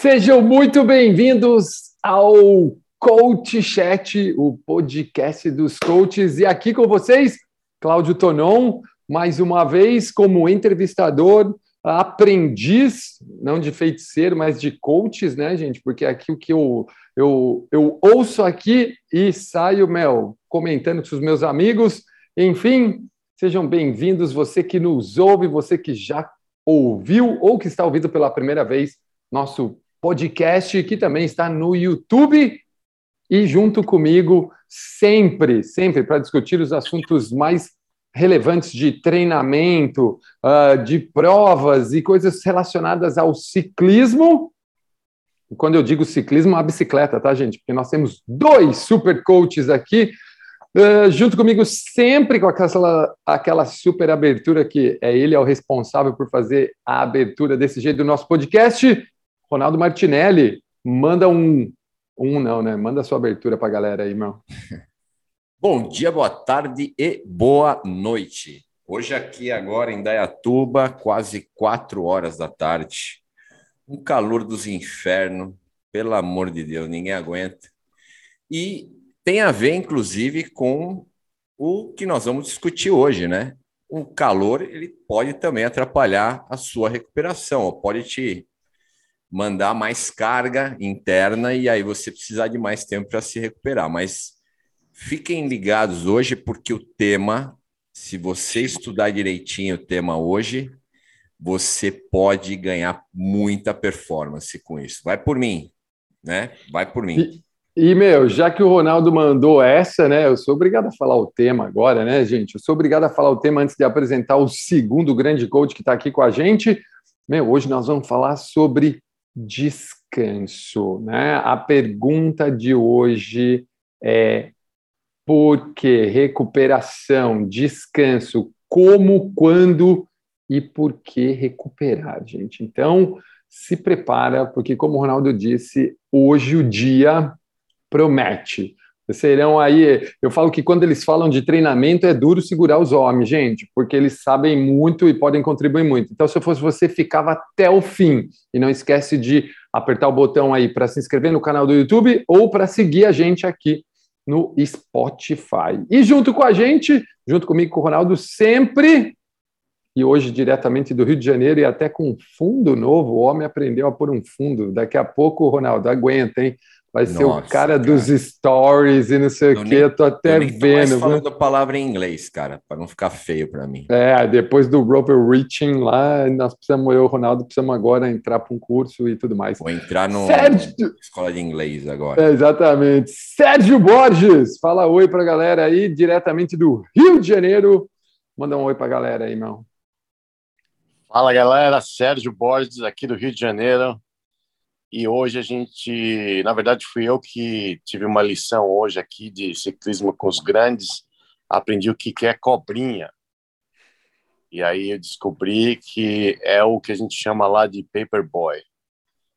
Sejam muito bem-vindos ao Coach Chat, o podcast dos coaches. E aqui com vocês, Cláudio Tonon, mais uma vez como entrevistador, aprendiz, não de feiticeiro, mas de coaches, né, gente? Porque aqui o que eu, eu, eu ouço aqui e saio, Mel, comentando com os meus amigos. Enfim, sejam bem-vindos, você que nos ouve, você que já ouviu ou que está ouvindo pela primeira vez nosso podcast, que também está no YouTube e junto comigo sempre, sempre para discutir os assuntos mais relevantes de treinamento, uh, de provas e coisas relacionadas ao ciclismo. E quando eu digo ciclismo, a bicicleta, tá, gente? Porque nós temos dois super coaches aqui, uh, junto comigo, sempre com aquela, aquela super abertura que é ele é o responsável por fazer a abertura desse jeito do nosso podcast. Ronaldo Martinelli, manda um. Um não, né? Manda sua abertura para a galera aí, meu. Bom dia, boa tarde e boa noite. Hoje aqui agora em Dayatuba, quase quatro horas da tarde. Um calor dos infernos, pelo amor de Deus, ninguém aguenta. E tem a ver, inclusive, com o que nós vamos discutir hoje, né? O calor ele pode também atrapalhar a sua recuperação, pode te mandar mais carga interna e aí você precisar de mais tempo para se recuperar. Mas fiquem ligados hoje, porque o tema, se você estudar direitinho o tema hoje, você pode ganhar muita performance com isso. Vai por mim, né? Vai por mim. E, e, meu, já que o Ronaldo mandou essa, né? Eu sou obrigado a falar o tema agora, né, gente? Eu sou obrigado a falar o tema antes de apresentar o segundo grande coach que está aqui com a gente. Meu, hoje nós vamos falar sobre descanso. Né? A pergunta de hoje é por que recuperação, descanso, como, quando e por que recuperar, gente? Então, se prepara, porque como o Ronaldo disse, hoje o dia promete serão aí. Eu falo que quando eles falam de treinamento é duro segurar os homens, gente, porque eles sabem muito e podem contribuir muito. Então, se eu fosse você, ficava até o fim. E não esquece de apertar o botão aí para se inscrever no canal do YouTube ou para seguir a gente aqui no Spotify. E junto com a gente, junto comigo com o Ronaldo, sempre. E hoje, diretamente do Rio de Janeiro, e até com fundo novo, o homem aprendeu a pôr um fundo. Daqui a pouco, Ronaldo, aguenta, hein? Vai ser Nossa, o cara, cara, dos stories e não sei o quê. Eu tô até eu nem vendo. Tô falando a palavra em inglês, cara, para não ficar feio para mim. É, depois do Roper Reaching lá, nós precisamos, eu e o Ronaldo, precisamos agora entrar para um curso e tudo mais. Vou entrar no Sérgio... escola de inglês agora. É, exatamente. Sérgio Borges, fala oi para a galera aí, diretamente do Rio de Janeiro. Manda um oi para a galera aí, meu. Fala galera, Sérgio Borges aqui do Rio de Janeiro. E hoje a gente, na verdade, fui eu que tive uma lição hoje aqui de ciclismo com os grandes. Aprendi o que é cobrinha. E aí eu descobri que é o que a gente chama lá de paperboy,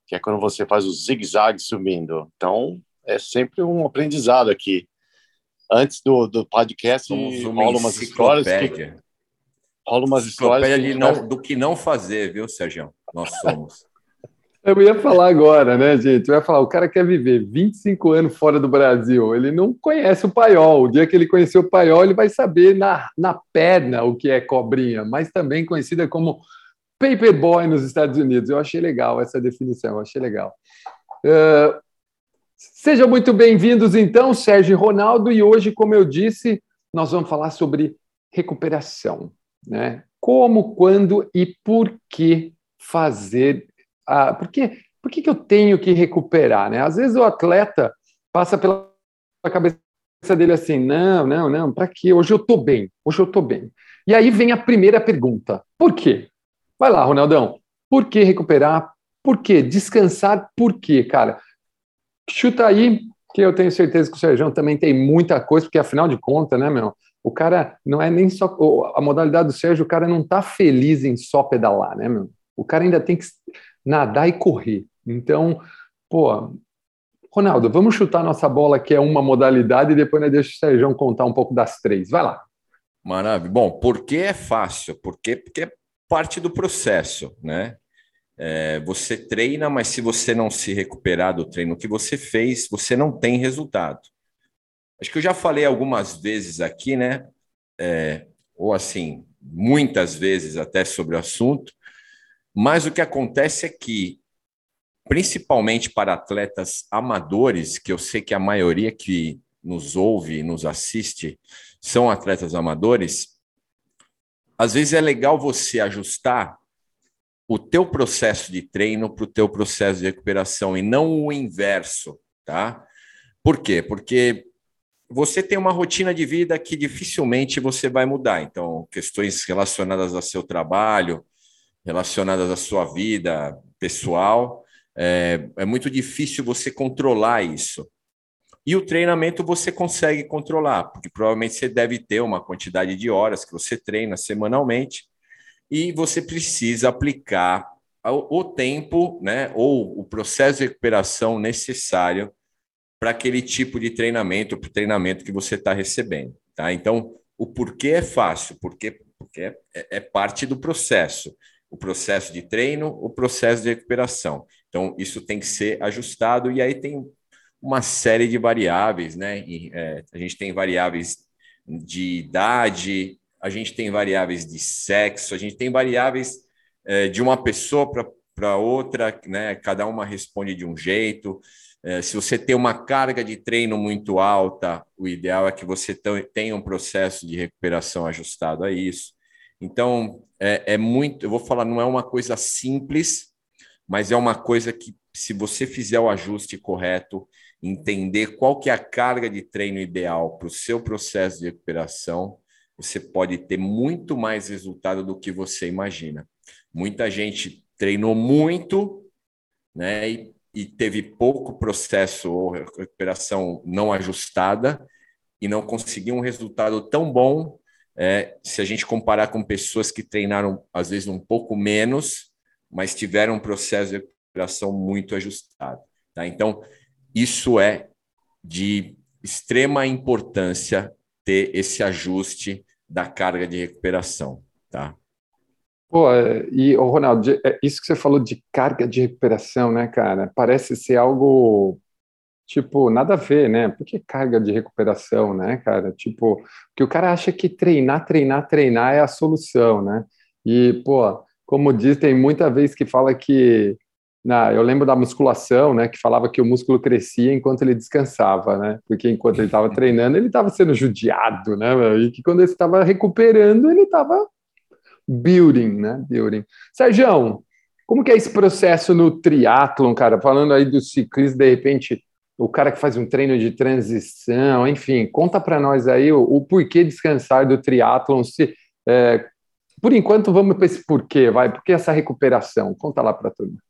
que é quando você faz o zigue-zague subindo. Então, é sempre um aprendizado aqui. Antes do, do podcast, rola umas histórias que... Rola umas histórias... Que não, do que não fazer, viu, Sérgio? Nós somos. Eu ia falar agora, né, gente? Eu ia falar, o cara quer viver 25 anos fora do Brasil, ele não conhece o paiol. O dia que ele conhecer o paiol, ele vai saber na, na perna o que é cobrinha, mas também conhecida como paperboy nos Estados Unidos. Eu achei legal essa definição, eu achei legal. Uh, sejam muito bem-vindos, então, Sérgio e Ronaldo, e hoje, como eu disse, nós vamos falar sobre recuperação, né? Como, quando e por que fazer ah, por, que, por que, que eu tenho que recuperar? Né? Às vezes o atleta passa pela cabeça dele assim: não, não, não, para quê? Hoje eu estou bem, hoje eu estou bem. E aí vem a primeira pergunta: por quê? Vai lá, Ronaldão. Por que recuperar? Por quê? Descansar por quê, cara? Chuta aí, que eu tenho certeza que o Sérgio também tem muita coisa, porque afinal de contas, né, meu? O cara não é nem só. A modalidade do Sérgio, o cara não tá feliz em só pedalar, né, meu? O cara ainda tem que nadar e correr. Então, pô, Ronaldo, vamos chutar nossa bola, que é uma modalidade, e depois né, deixa o Sérgio contar um pouco das três. Vai lá. Maravilha. Bom, por que é fácil? Porque, porque é parte do processo, né? É, você treina, mas se você não se recuperar do treino que você fez, você não tem resultado. Acho que eu já falei algumas vezes aqui, né? É, ou assim, muitas vezes até sobre o assunto, mas o que acontece é que, principalmente para atletas amadores, que eu sei que a maioria que nos ouve e nos assiste são atletas amadores, às vezes é legal você ajustar o teu processo de treino para o teu processo de recuperação e não o inverso, tá? Por quê? Porque você tem uma rotina de vida que dificilmente você vai mudar. Então, questões relacionadas ao seu trabalho, relacionadas à sua vida pessoal, é, é muito difícil você controlar isso. E o treinamento você consegue controlar, porque provavelmente você deve ter uma quantidade de horas que você treina semanalmente e você precisa aplicar o tempo, né, ou o processo de recuperação necessário para aquele tipo de treinamento, para o treinamento que você está recebendo, tá? Então, o porquê é fácil, porque, porque é, é parte do processo, o processo de treino, o processo de recuperação. Então, isso tem que ser ajustado e aí tem uma série de variáveis, né? E, é, a gente tem variáveis de idade, a gente tem variáveis de sexo, a gente tem variáveis é, de uma pessoa para outra, né? Cada uma responde de um jeito. É, se você tem uma carga de treino muito alta, o ideal é que você tenha um processo de recuperação ajustado a isso. Então, é, é muito, eu vou falar, não é uma coisa simples, mas é uma coisa que, se você fizer o ajuste correto, entender qual que é a carga de treino ideal para o seu processo de recuperação, você pode ter muito mais resultado do que você imagina. Muita gente treinou muito, né, e, e teve pouco processo ou recuperação não ajustada e não conseguiu um resultado tão bom é, se a gente comparar com pessoas que treinaram às vezes um pouco menos, mas tiveram um processo de recuperação muito ajustado. Tá? Então, isso é de extrema importância ter esse ajuste da carga de recuperação, tá? Pô, é, e o Ronaldo, é, isso que você falou de carga de recuperação, né, cara? Parece ser algo tipo nada a ver, né? Por que carga de recuperação, né, cara? Tipo, que o cara acha que treinar, treinar, treinar é a solução, né? E, pô, como diz, tem muita vez que fala que na, eu lembro da musculação, né, que falava que o músculo crescia enquanto ele descansava, né, porque enquanto ele estava treinando ele estava sendo judiado, né, e que quando ele estava recuperando ele estava building, né, building. Sérgio, como que é esse processo no triatlon, cara? Falando aí do ciclismo, de repente o cara que faz um treino de transição, enfim, conta para nós aí o, o, porquê descansar do triatlon. Se, é, por enquanto vamos para esse porquê, vai, porque essa recuperação? Conta lá para todo mundo.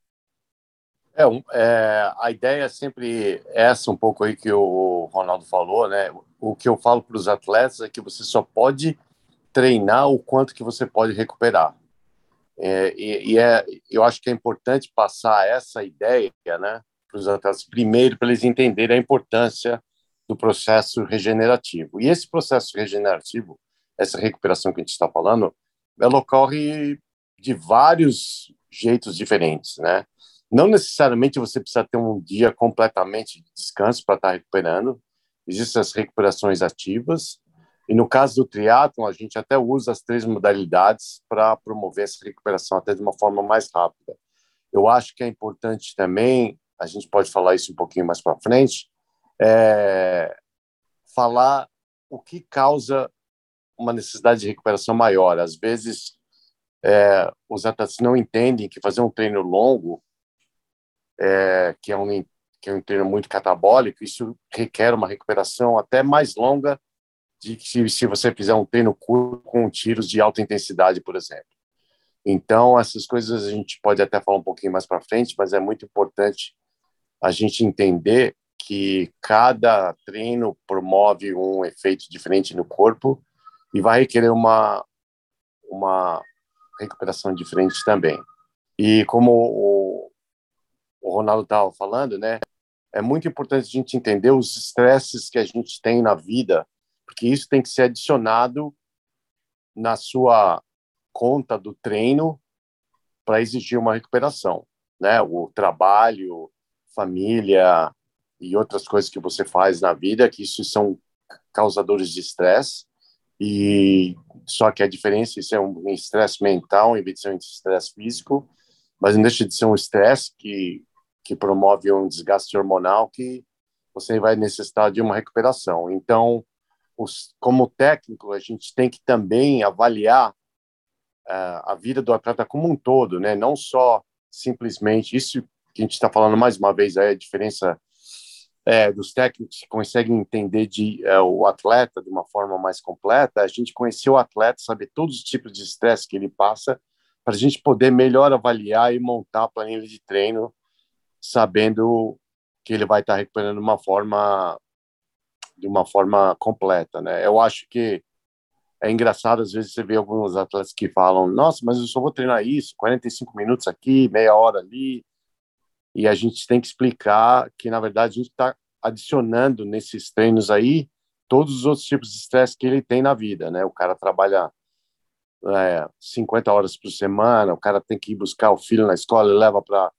É, é, a ideia é sempre essa, um pouco aí que o Ronaldo falou, né? O que eu falo para os atletas é que você só pode treinar o quanto que você pode recuperar. É, e, e é, eu acho que é importante passar essa ideia, né, para os atletas primeiro, para eles entenderem a importância do processo regenerativo. E esse processo regenerativo, essa recuperação que a gente está falando, ela ocorre de vários jeitos diferentes, né? Não necessariamente você precisa ter um dia completamente de descanso para estar tá recuperando. Existem as recuperações ativas. E no caso do triatlon, a gente até usa as três modalidades para promover essa recuperação até de uma forma mais rápida. Eu acho que é importante também, a gente pode falar isso um pouquinho mais para frente, é falar o que causa uma necessidade de recuperação maior. Às vezes, é, os atletas não entendem que fazer um treino longo é, que, é um, que é um treino muito catabólico, isso requer uma recuperação até mais longa de que se, você fizer um treino curto com tiros de alta intensidade, por exemplo. Então, essas coisas a gente pode até falar um pouquinho mais para frente, mas é muito importante a gente entender que cada treino promove um efeito diferente no corpo e vai requerer uma, uma recuperação diferente também. E como o, o Ronaldo estava falando, né? É muito importante a gente entender os estresses que a gente tem na vida, porque isso tem que ser adicionado na sua conta do treino para exigir uma recuperação, né? O trabalho, família e outras coisas que você faz na vida, que isso são causadores de estresse e só que a diferença isso é um estresse mental em vez de ser um estresse físico, mas não deixa de ser um estresse que que promove um desgaste hormonal que você vai necessitar de uma recuperação. Então, os, como técnico, a gente tem que também avaliar uh, a vida do atleta como um todo, né? Não só simplesmente isso que a gente está falando mais uma vez é a diferença é, dos técnicos que conseguem entender de, é, o atleta de uma forma mais completa, a gente conhecer o atleta, saber todos os tipos de estresse que ele passa, para a gente poder melhor avaliar e montar a planilha de treino, sabendo que ele vai estar tá recuperando de uma forma de uma forma completa, né? Eu acho que é engraçado às vezes você vê alguns atletas que falam: "Nossa, mas eu só vou treinar isso, 45 minutos aqui, meia hora ali". E a gente tem que explicar que na verdade a gente está adicionando nesses treinos aí todos os outros tipos de estresse que ele tem na vida, né? O cara trabalha é, 50 horas por semana, o cara tem que ir buscar o filho na escola, leva para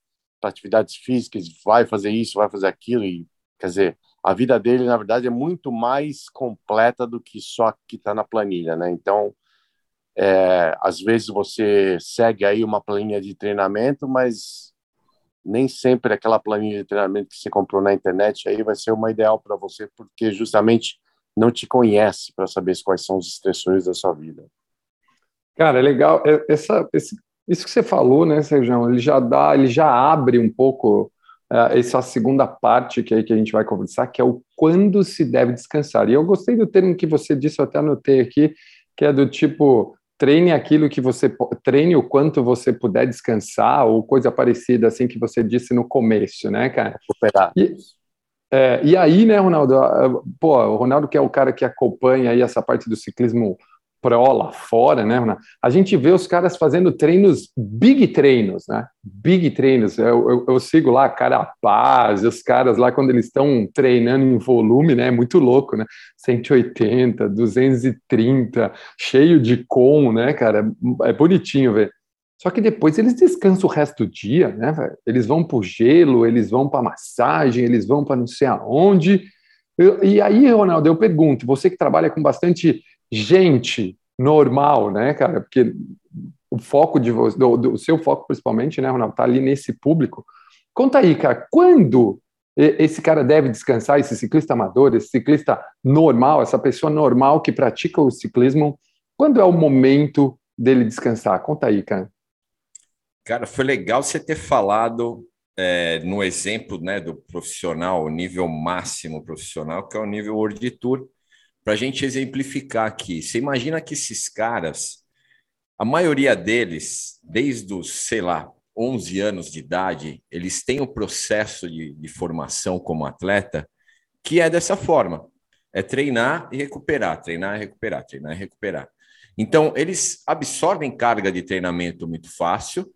atividades físicas, vai fazer isso, vai fazer aquilo, e quer dizer, a vida dele, na verdade, é muito mais completa do que só que está na planilha, né? Então, é, às vezes você segue aí uma planilha de treinamento, mas nem sempre aquela planilha de treinamento que você comprou na internet aí vai ser uma ideal para você, porque justamente não te conhece para saber quais são os estressores da sua vida. Cara, é legal. É, essa, esse, isso que você falou, né, Sérgio, ele já dá, ele já abre um pouco uh, essa segunda parte que, que a gente vai conversar, que é o quando se deve descansar. E eu gostei do termo que você disse, eu até anotei aqui, que é do tipo treine aquilo que você treine o quanto você puder descansar ou coisa parecida assim que você disse no começo, né, cara? E, é, e aí, né, Ronaldo? Pô, o Ronaldo que é o cara que acompanha aí essa parte do ciclismo pro lá fora, né? A gente vê os caras fazendo treinos, big treinos, né? Big treinos. Eu, eu, eu sigo lá Carapaz, os caras lá quando eles estão treinando em volume, né? É muito louco, né? 180, 230, cheio de com, né, cara? É bonitinho, velho. Só que depois eles descansam o resto do dia, né, velho? Eles vão pro gelo, eles vão para massagem, eles vão para não sei aonde. e aí, Ronaldo, eu pergunto, você que trabalha com bastante gente normal, né, cara? Porque o foco de você, do, do seu foco principalmente, né, Ronaldo, tá ali nesse público. Conta aí, cara, quando esse cara deve descansar, esse ciclista amador, esse ciclista normal, essa pessoa normal que pratica o ciclismo, quando é o momento dele descansar? Conta aí, cara. Cara, foi legal você ter falado é, no exemplo né, do profissional, o nível máximo profissional, que é o nível World Tour, para a gente exemplificar aqui. Você imagina que esses caras, a maioria deles, desde os, sei lá, 11 anos de idade, eles têm o um processo de, de formação como atleta que é dessa forma: é treinar e recuperar, treinar e recuperar, treinar e recuperar. Então, eles absorvem carga de treinamento muito fácil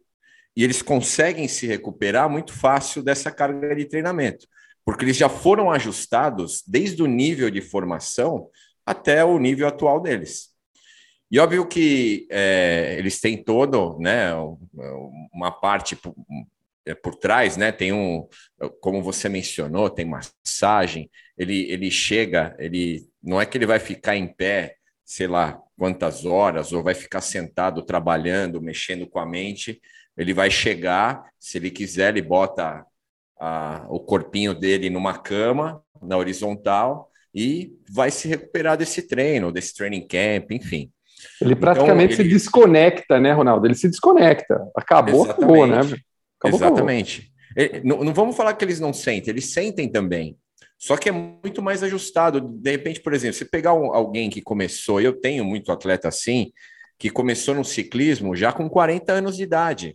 e eles conseguem se recuperar muito fácil dessa carga de treinamento porque eles já foram ajustados desde o nível de formação até o nível atual deles. E óbvio que é, eles têm todo, né, uma parte por, é, por trás, né, tem um, como você mencionou, tem massagem, ele, ele chega, ele não é que ele vai ficar em pé, sei lá, quantas horas, ou vai ficar sentado trabalhando, mexendo com a mente, ele vai chegar, se ele quiser, ele bota a, o corpinho dele numa cama, na horizontal, e vai se recuperar desse treino, desse training camp, enfim. Ele praticamente então, ele... se desconecta, né, Ronaldo? Ele se desconecta. Acabou, Exatamente. acabou, né? Acabou, Exatamente. Acabou. Não, não vamos falar que eles não sentem, eles sentem também. Só que é muito mais ajustado. De repente, por exemplo, se pegar um, alguém que começou, eu tenho muito atleta assim, que começou no ciclismo já com 40 anos de idade.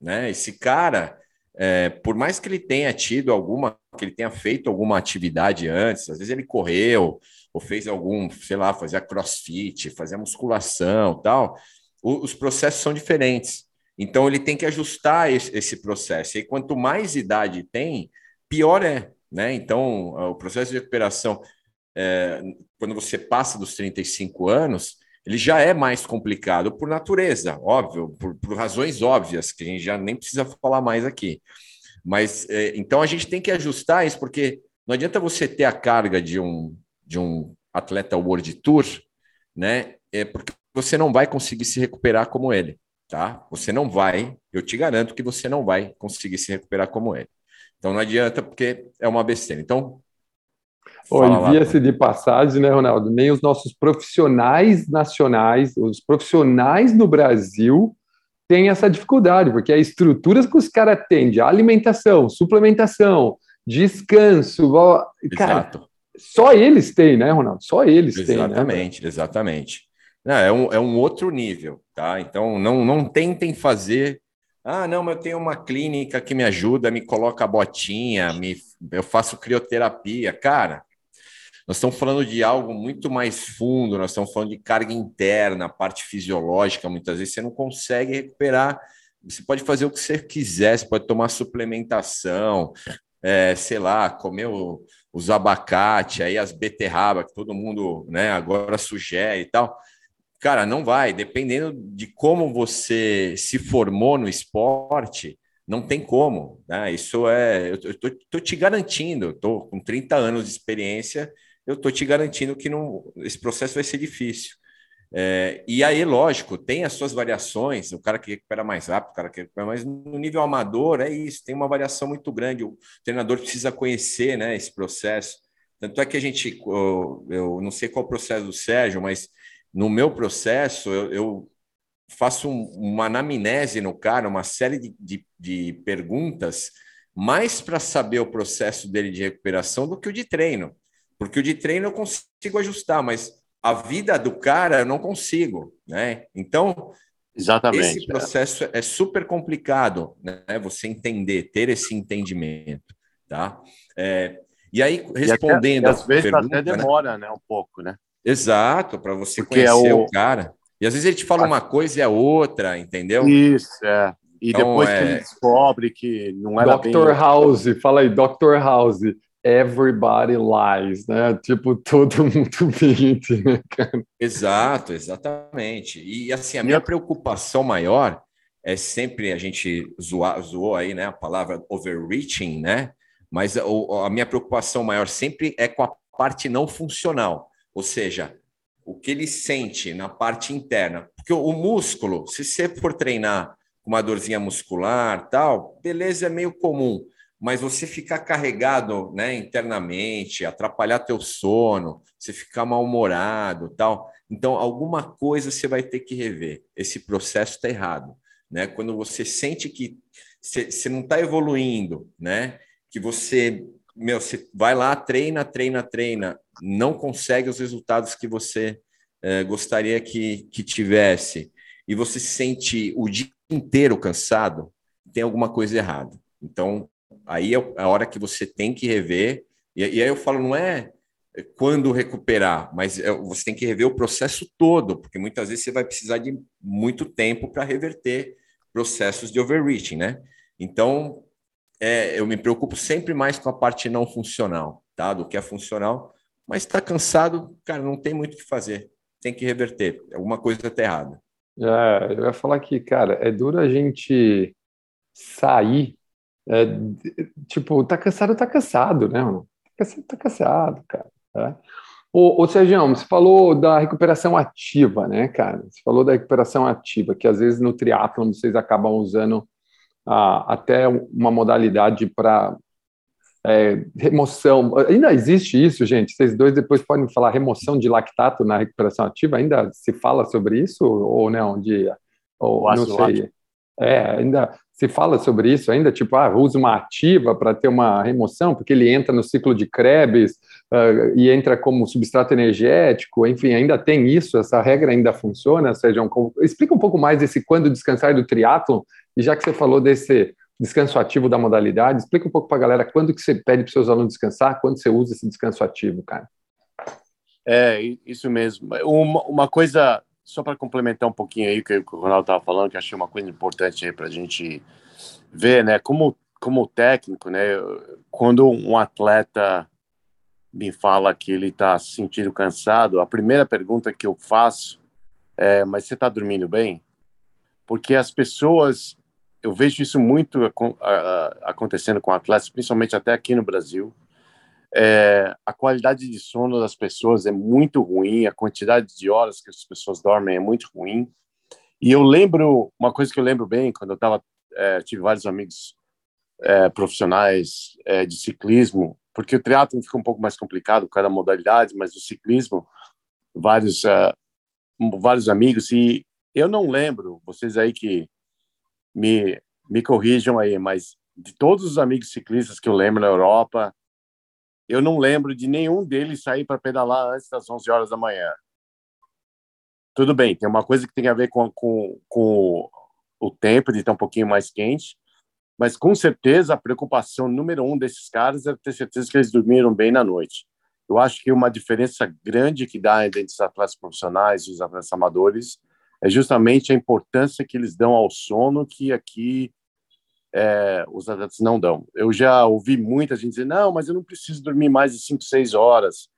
Né? Esse cara, é, por mais que ele tenha tido alguma, que ele tenha feito alguma atividade antes, às vezes ele correu ou fez algum, sei lá, fazia crossfit, fazia musculação, tal, os processos são diferentes. Então ele tem que ajustar esse, esse processo. E quanto mais idade tem, pior é, né? Então o processo de recuperação, é, quando você passa dos 35 anos, ele já é mais complicado por natureza, óbvio, por, por razões óbvias, que a gente já nem precisa falar mais aqui. Mas é, então a gente tem que ajustar isso, porque não adianta você ter a carga de um, de um atleta World Tour, né? É porque você não vai conseguir se recuperar como ele, tá? Você não vai, eu te garanto que você não vai conseguir se recuperar como ele. Então não adianta, porque é uma besteira. Então. Envia-se de passagem, né, Ronaldo? Nem os nossos profissionais nacionais, os profissionais no Brasil têm essa dificuldade, porque a estrutura que os caras têm de alimentação, suplementação, descanso, cara, Exato. só eles têm, né, Ronaldo? Só eles exatamente, têm. Né, exatamente, exatamente. Não, é, um, é um outro nível, tá? Então não, não tentem fazer. Ah, não, mas eu tenho uma clínica que me ajuda, me coloca a botinha, me, eu faço crioterapia. Cara, nós estamos falando de algo muito mais fundo, nós estamos falando de carga interna, parte fisiológica. Muitas vezes você não consegue recuperar. Você pode fazer o que você quiser, você pode tomar suplementação, é, sei lá, comer o, os abacate, aí as beterraba, que todo mundo né, agora sugere e tal. Cara, não vai. Dependendo de como você se formou no esporte, não tem como. Né? Isso é. Eu estou te garantindo, estou com 30 anos de experiência, eu estou te garantindo que não, esse processo vai ser difícil. É, e aí, lógico, tem as suas variações, o cara que recupera mais rápido, o cara que recupera mais no nível amador, é isso, tem uma variação muito grande. O treinador precisa conhecer né, esse processo. Tanto é que a gente, eu, eu não sei qual o processo do Sérgio, mas no meu processo, eu, eu faço um, uma anamnese no cara, uma série de, de, de perguntas, mais para saber o processo dele de recuperação do que o de treino. Porque o de treino eu consigo ajustar, mas a vida do cara eu não consigo, né? Então, Exatamente, esse processo é. é super complicado, né? Você entender, ter esse entendimento, tá? É, e aí, respondendo. E até, às vezes pergunta, até né? demora, né? né? Um pouco, né? Exato, para você Porque é conhecer é o... o... cara. E às vezes ele te fala uma coisa e é outra, entendeu? Isso, é. E então, depois é... que ele descobre que não era Dr. bem... House, fala aí, Dr. House, everybody lies, né? Tipo, todo mundo mente, né, cara? Exato, exatamente. E assim, a minha preocupação maior é sempre a gente zoar, zoou aí, né, a palavra overreaching, né? Mas a, a minha preocupação maior sempre é com a parte não funcional. Ou seja, o que ele sente na parte interna. Porque o, músculo, se você for treinar com uma dorzinha muscular, tal, beleza, é meio comum. Mas você ficar carregado né, internamente, atrapalhar teu sono, você ficar mal-humorado, tal. Então, alguma coisa você vai ter que rever. Esse processo está errado. Né? Quando você sente que você não está evoluindo, né? que você meu, você vai lá, treina, treina, treina, não consegue os resultados que você é, gostaria que, que tivesse, e você se sente o dia inteiro cansado, tem alguma coisa errada. Então, aí é a hora que você tem que rever, e, e aí eu falo, não é quando recuperar, mas é, você tem que rever o processo todo, porque muitas vezes você vai precisar de muito tempo para reverter processos de overreaching, né? Então, é, eu me preocupo sempre mais com a parte não funcional, tá? Do que a funcional. Mas está cansado, cara, não tem muito o que fazer. Tem que reverter. Alguma coisa está errada. É, eu ia falar que, cara, é duro a gente sair. É, tipo, tá cansado, tá cansado, né, mano? Tá cansado, tá cansado, cara. É. Ô, ô Sérgio, você falou da recuperação ativa, né, cara? Você falou da recuperação ativa, que às vezes no triatlon vocês acabam usando até uma modalidade para é, remoção. Ainda existe isso, gente? Vocês dois depois podem falar remoção de lactato na recuperação ativa? Ainda se fala sobre isso ou não? De, ou, não sei. É, ainda se fala sobre isso ainda, tipo, ah, usa uma ativa para ter uma remoção, porque ele entra no ciclo de Krebs uh, e entra como substrato energético, enfim, ainda tem isso, essa regra ainda funciona, Sérgio? Explica um pouco mais desse quando descansar do triatlon, e já que você falou desse descanso ativo da modalidade, explica um pouco para a galera quando que você pede para os seus alunos descansar, quando você usa esse descanso ativo, cara. É, isso mesmo. Uma, uma coisa só para complementar um pouquinho aí o que o Ronaldo estava falando, que achei uma coisa importante aí para a gente ver, né? Como, como técnico, né? Quando um atleta me fala que ele está se sentindo cansado, a primeira pergunta que eu faço é, mas você está dormindo bem? Porque as pessoas, eu vejo isso muito acontecendo com atletas, principalmente até aqui no Brasil. É, a qualidade de sono das pessoas é muito ruim, a quantidade de horas que as pessoas dormem é muito ruim. E eu lembro, uma coisa que eu lembro bem, quando eu tava, é, tive vários amigos é, profissionais é, de ciclismo, porque o triatlo fica um pouco mais complicado, cada modalidade, mas o ciclismo, vários, é, vários amigos, e eu não lembro, vocês aí que me, me corrijam aí, mas de todos os amigos ciclistas que eu lembro na Europa, eu não lembro de nenhum deles sair para pedalar antes das 11 horas da manhã. Tudo bem, tem uma coisa que tem a ver com, com, com o tempo de estar um pouquinho mais quente, mas com certeza a preocupação número um desses caras é ter certeza que eles dormiram bem na noite. Eu acho que uma diferença grande que dá entre os atletas profissionais e os atletas amadores é justamente a importância que eles dão ao sono que aqui é, os atletas não dão. Eu já ouvi muita gente dizer, não, mas eu não preciso dormir mais de 5, 6 horas.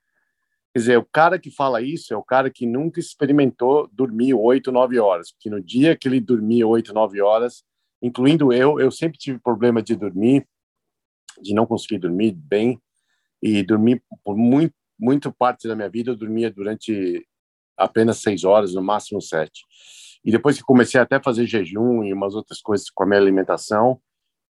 Quer dizer, o cara que fala isso é o cara que nunca experimentou dormir 8, 9 horas, porque no dia que ele dormia 8, 9 horas, incluindo eu, eu sempre tive problema de dormir, de não conseguir dormir bem, e dormir por muito, muito parte da minha vida, eu dormia durante apenas 6 horas, no máximo 7. E depois que comecei até a fazer jejum e umas outras coisas com a minha alimentação,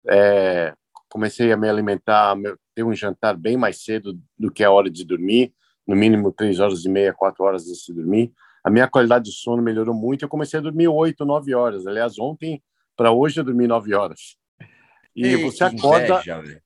é, comecei a me alimentar, ter um jantar bem mais cedo do que a hora de dormir, no mínimo três horas e meia, quatro horas antes de dormir. A minha qualidade de sono melhorou muito. Eu comecei a dormir oito, nove horas. Aliás, ontem para hoje eu dormi nove horas. E Ei, você acorda. Inveja,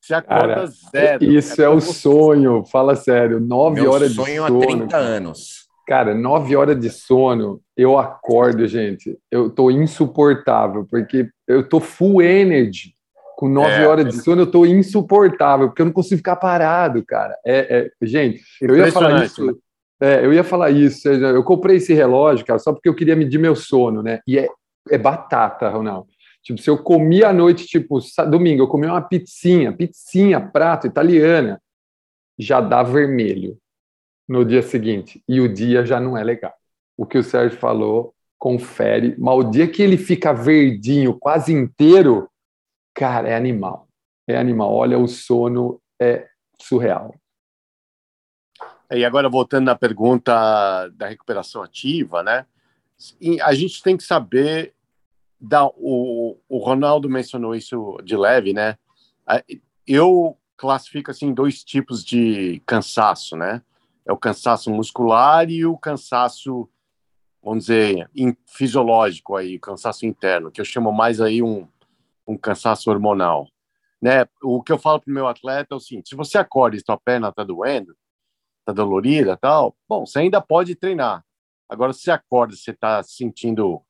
você acorda Cara, zero. Isso é, é o sonho. Fala sério. Nove Meu horas de sono. Sonho há 30 anos. Cara, nove horas de sono, eu acordo, gente. Eu tô insuportável, porque eu tô full energy. Com nove é, horas de sono, eu tô insuportável, porque eu não consigo ficar parado, cara. É, é gente, eu ia falar isso. Né? É, eu ia falar isso. Eu comprei esse relógio, cara, só porque eu queria medir meu sono, né? E é, é batata, Ronaldo. Tipo, se eu comi à noite, tipo, domingo, eu comi uma pizzinha, pizzinha, prato, italiana, já dá vermelho no dia seguinte e o dia já não é legal. O que o Sérgio falou, confere, mas o dia que ele fica verdinho quase inteiro, cara, é animal. É animal. Olha, o sono é surreal. E agora, voltando na pergunta da recuperação ativa, né? A gente tem que saber. Da, o, o Ronaldo mencionou isso de leve, né? Eu classifico assim dois tipos de cansaço, né? É o cansaço muscular e o cansaço, vamos dizer, in, fisiológico aí, cansaço interno, que eu chamo mais aí um, um cansaço hormonal. Né? O que eu falo para o meu atleta é o seguinte: se você acorda e sua perna está doendo, está dolorida tal, bom, você ainda pode treinar. Agora, se você acorda você está sentindo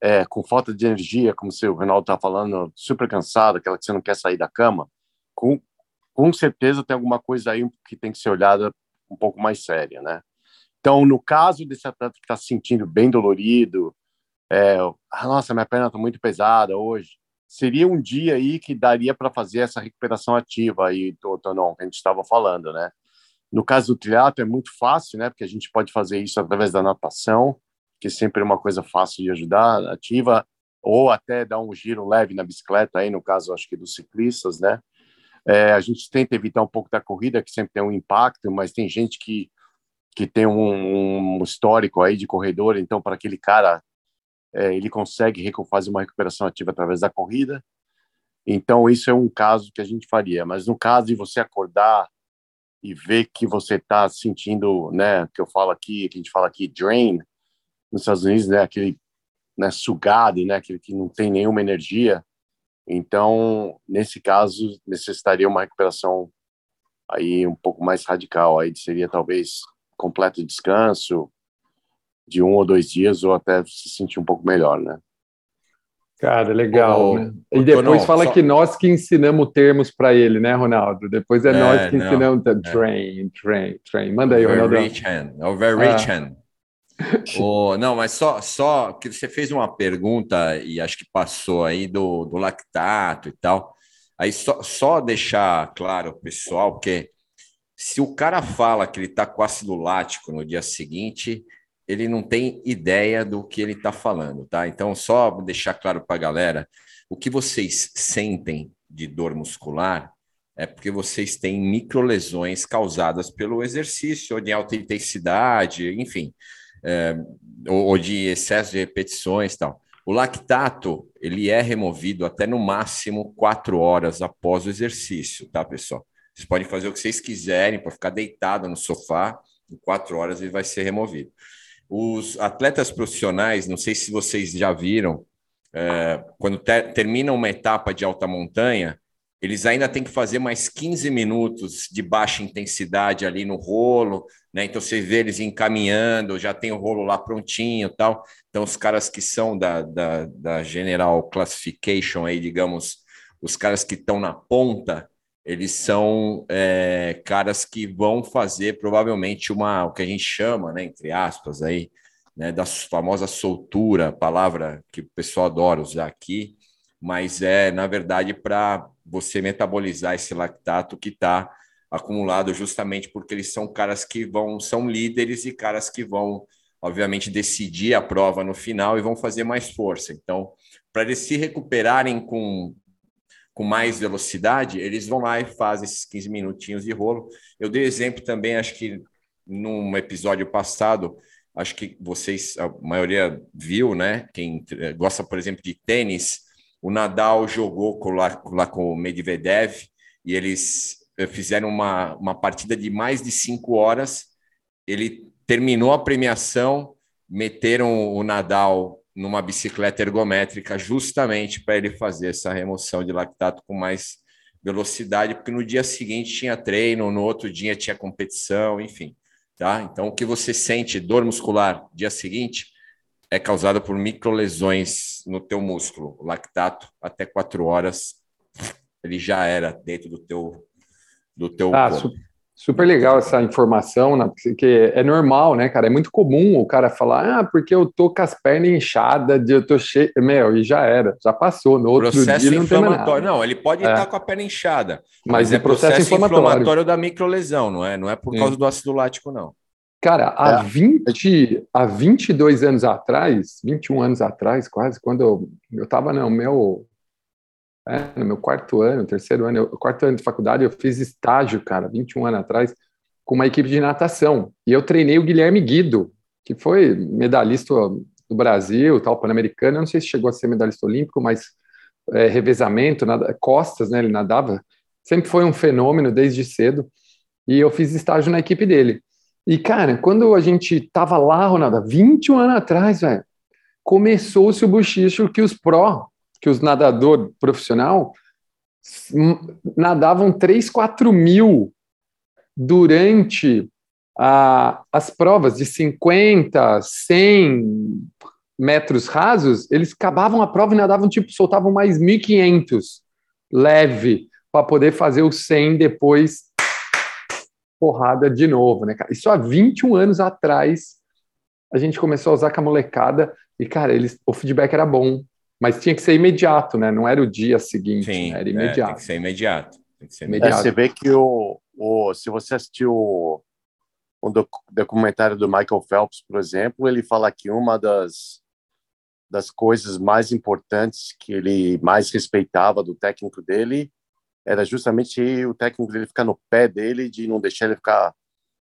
é, com falta de energia, como o Renaldo está falando, super cansado, aquela que você não quer sair da cama, com, com certeza tem alguma coisa aí que tem que ser olhada um pouco mais séria, né? Então, no caso desse atleta que está se sentindo bem dolorido, é, ah, nossa, minha perna está muito pesada hoje, seria um dia aí que daria para fazer essa recuperação ativa aí, Tonon, que a gente estava falando, né? No caso do triatlo é muito fácil, né? Porque a gente pode fazer isso através da natação, que sempre é uma coisa fácil de ajudar, ativa, ou até dar um giro leve na bicicleta aí, no caso, acho que dos ciclistas, né? É, a gente tenta evitar um pouco da corrida, que sempre tem um impacto, mas tem gente que, que tem um, um histórico aí de corredor, então para aquele cara é, ele consegue fazer uma recuperação ativa através da corrida. Então isso é um caso que a gente faria. Mas no caso de você acordar e ver que você está sentindo, né, que eu falo aqui, que a gente fala aqui, drain, nos Estados Unidos, né, aquele né, sugado, né, aquele que não tem nenhuma energia, então, nesse caso, necessitaria uma recuperação aí um pouco mais radical, aí seria talvez completo descanso de um ou dois dias ou até se sentir um pouco melhor, né? Cara, legal. né? E depois fala só... que nós que ensinamos termos para ele, né, Ronaldo? Depois é, é nós que não, ensinamos. É. Train, train, train. Manda aí, Ronaldo. Overreaching. Oh, não, mas só, só que você fez uma pergunta e acho que passou aí do, do lactato e tal. Aí só, só deixar claro, pessoal, que se o cara fala que ele está com ácido lático no dia seguinte, ele não tem ideia do que ele está falando, tá? Então, só deixar claro para a galera, o que vocês sentem de dor muscular é porque vocês têm microlesões causadas pelo exercício, ou de alta intensidade, enfim, é, ou, ou, de excesso de repetições tal. O lactato, ele é removido até no máximo quatro horas após o exercício, tá, pessoal? Vocês podem fazer o que vocês quiserem para ficar deitado no sofá, em quatro horas ele vai ser removido. Os atletas profissionais, não sei se vocês já viram, é, quando ter, terminam uma etapa de alta montanha, eles ainda têm que fazer mais 15 minutos de baixa intensidade ali no rolo, né? Então você vê eles encaminhando, já tem o rolo lá prontinho tal. Então, os caras que são da, da, da General Classification aí, digamos, os caras que estão na ponta, eles são é, caras que vão fazer provavelmente uma, o que a gente chama, né, entre aspas, aí, né, da famosa soltura, palavra que o pessoal adora usar aqui, mas é, na verdade, para você metabolizar esse lactato que está acumulado justamente porque eles são caras que vão, são líderes e caras que vão, obviamente, decidir a prova no final e vão fazer mais força. Então, para eles se recuperarem com, com mais velocidade, eles vão lá e fazem esses 15 minutinhos de rolo. Eu dei exemplo também, acho que num episódio passado, acho que vocês, a maioria viu, né? Quem gosta, por exemplo, de tênis, o Nadal jogou com, lá, lá com o Medvedev e eles eh, fizeram uma, uma partida de mais de cinco horas. Ele terminou a premiação, meteram o Nadal numa bicicleta ergométrica justamente para ele fazer essa remoção de lactato com mais velocidade, porque no dia seguinte tinha treino, no outro dia tinha competição, enfim. Tá? Então, o que você sente, dor muscular, dia seguinte, é causada por microlesões no teu músculo. O lactato, até quatro horas, ele já era dentro do teu, do teu ah, corpo. Super legal essa informação, né? porque é normal, né, cara? É muito comum o cara falar, ah, porque eu tô com as pernas inchadas, eu tô cheio. Meu, e já era, já passou. No outro processo dia não inflamatório. Não, ele pode é. estar com a perna inchada, mas, mas é processo, processo inflamatório. inflamatório. da microlesão, não é? Não é por causa do ácido lático, não. Cara, há, é. 20, há 22 anos atrás, 21 anos atrás, quase, quando eu, eu tava no meu, é, no meu quarto ano, terceiro ano, eu, quarto ano de faculdade, eu fiz estágio, cara, 21 anos atrás, com uma equipe de natação. E eu treinei o Guilherme Guido, que foi medalhista do Brasil, tal, pan-americano, eu não sei se chegou a ser medalhista olímpico, mas é, revezamento, nada, costas, né, ele nadava, sempre foi um fenômeno desde cedo, e eu fiz estágio na equipe dele. E, cara, quando a gente tava lá, Ronaldo, 21 anos atrás, velho, começou-se o bochicho que os pró, que os nadador profissional, nadavam 3, 4 mil durante a, as provas de 50, 100 metros rasos, eles acabavam a prova e nadavam, tipo, soltavam mais 1.500 leve para poder fazer o 100 depois porrada de novo, né, cara? Isso há 21 anos atrás a gente começou a usar com a molecada e, cara, eles, o feedback era bom, mas tinha que ser imediato, né? Não era o dia seguinte, Sim, né? era imediato. É, tem que ser imediato. Tem que ser imediato. É, você vê que o, o, se você assistiu o, o documentário do Michael Phelps, por exemplo, ele fala que uma das das coisas mais importantes que ele mais respeitava do técnico dele era justamente o técnico dele ficar no pé dele, de não deixar ele ficar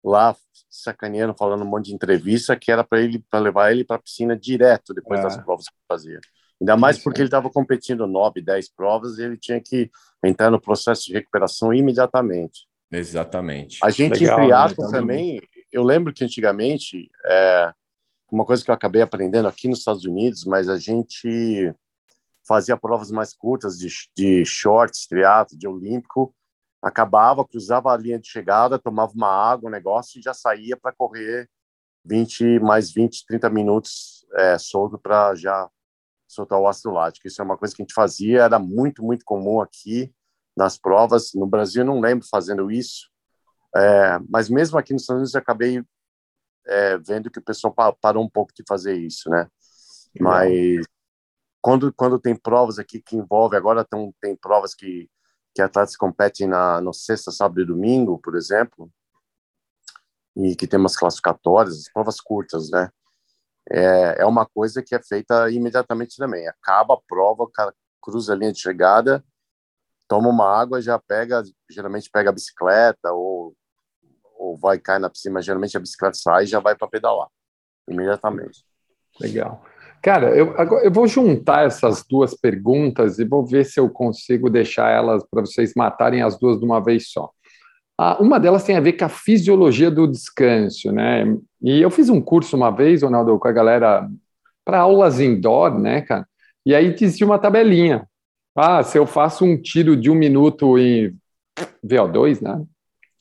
lá sacaneando, falando um monte de entrevista, que era para ele para levar ele para a piscina direto depois é. das provas que ele fazia. Ainda mais porque ele estava competindo nove, dez provas e ele tinha que entrar no processo de recuperação imediatamente. Exatamente. A gente Legal, em triatlo né? também, eu lembro que antigamente, é, uma coisa que eu acabei aprendendo aqui nos Estados Unidos, mas a gente fazia provas mais curtas de, de shorts, triatlo, de olímpico, acabava, cruzava a linha de chegada, tomava uma água, um negócio e já saía para correr 20 mais 20, 30 minutos é, solto para já soltar o ácido lático. Isso é uma coisa que a gente fazia, era muito, muito comum aqui nas provas. No Brasil, não lembro fazendo isso, é, mas mesmo aqui nos Estados Unidos, eu acabei é, vendo que o pessoal parou um pouco de fazer isso, né? Mas quando quando tem provas aqui que envolve agora tem, tem provas que que atletas competem na no sexta, sábado e domingo, por exemplo, e que tem umas classificatórias, provas curtas, né? é, é uma coisa que é feita imediatamente também. Acaba a prova, o cara cruza a linha de chegada, toma uma água, já pega, geralmente pega a bicicleta ou, ou vai cair na piscina, geralmente a bicicleta sai e já vai para pedalar imediatamente. Legal. Cara, eu, eu vou juntar essas duas perguntas e vou ver se eu consigo deixar elas para vocês matarem as duas de uma vez só. Ah, uma delas tem a ver com a fisiologia do descanso, né? E eu fiz um curso uma vez, Ronaldo, com a galera para aulas indoor, né, cara? E aí dizia uma tabelinha. Ah, se eu faço um tiro de um minuto em VO2, né?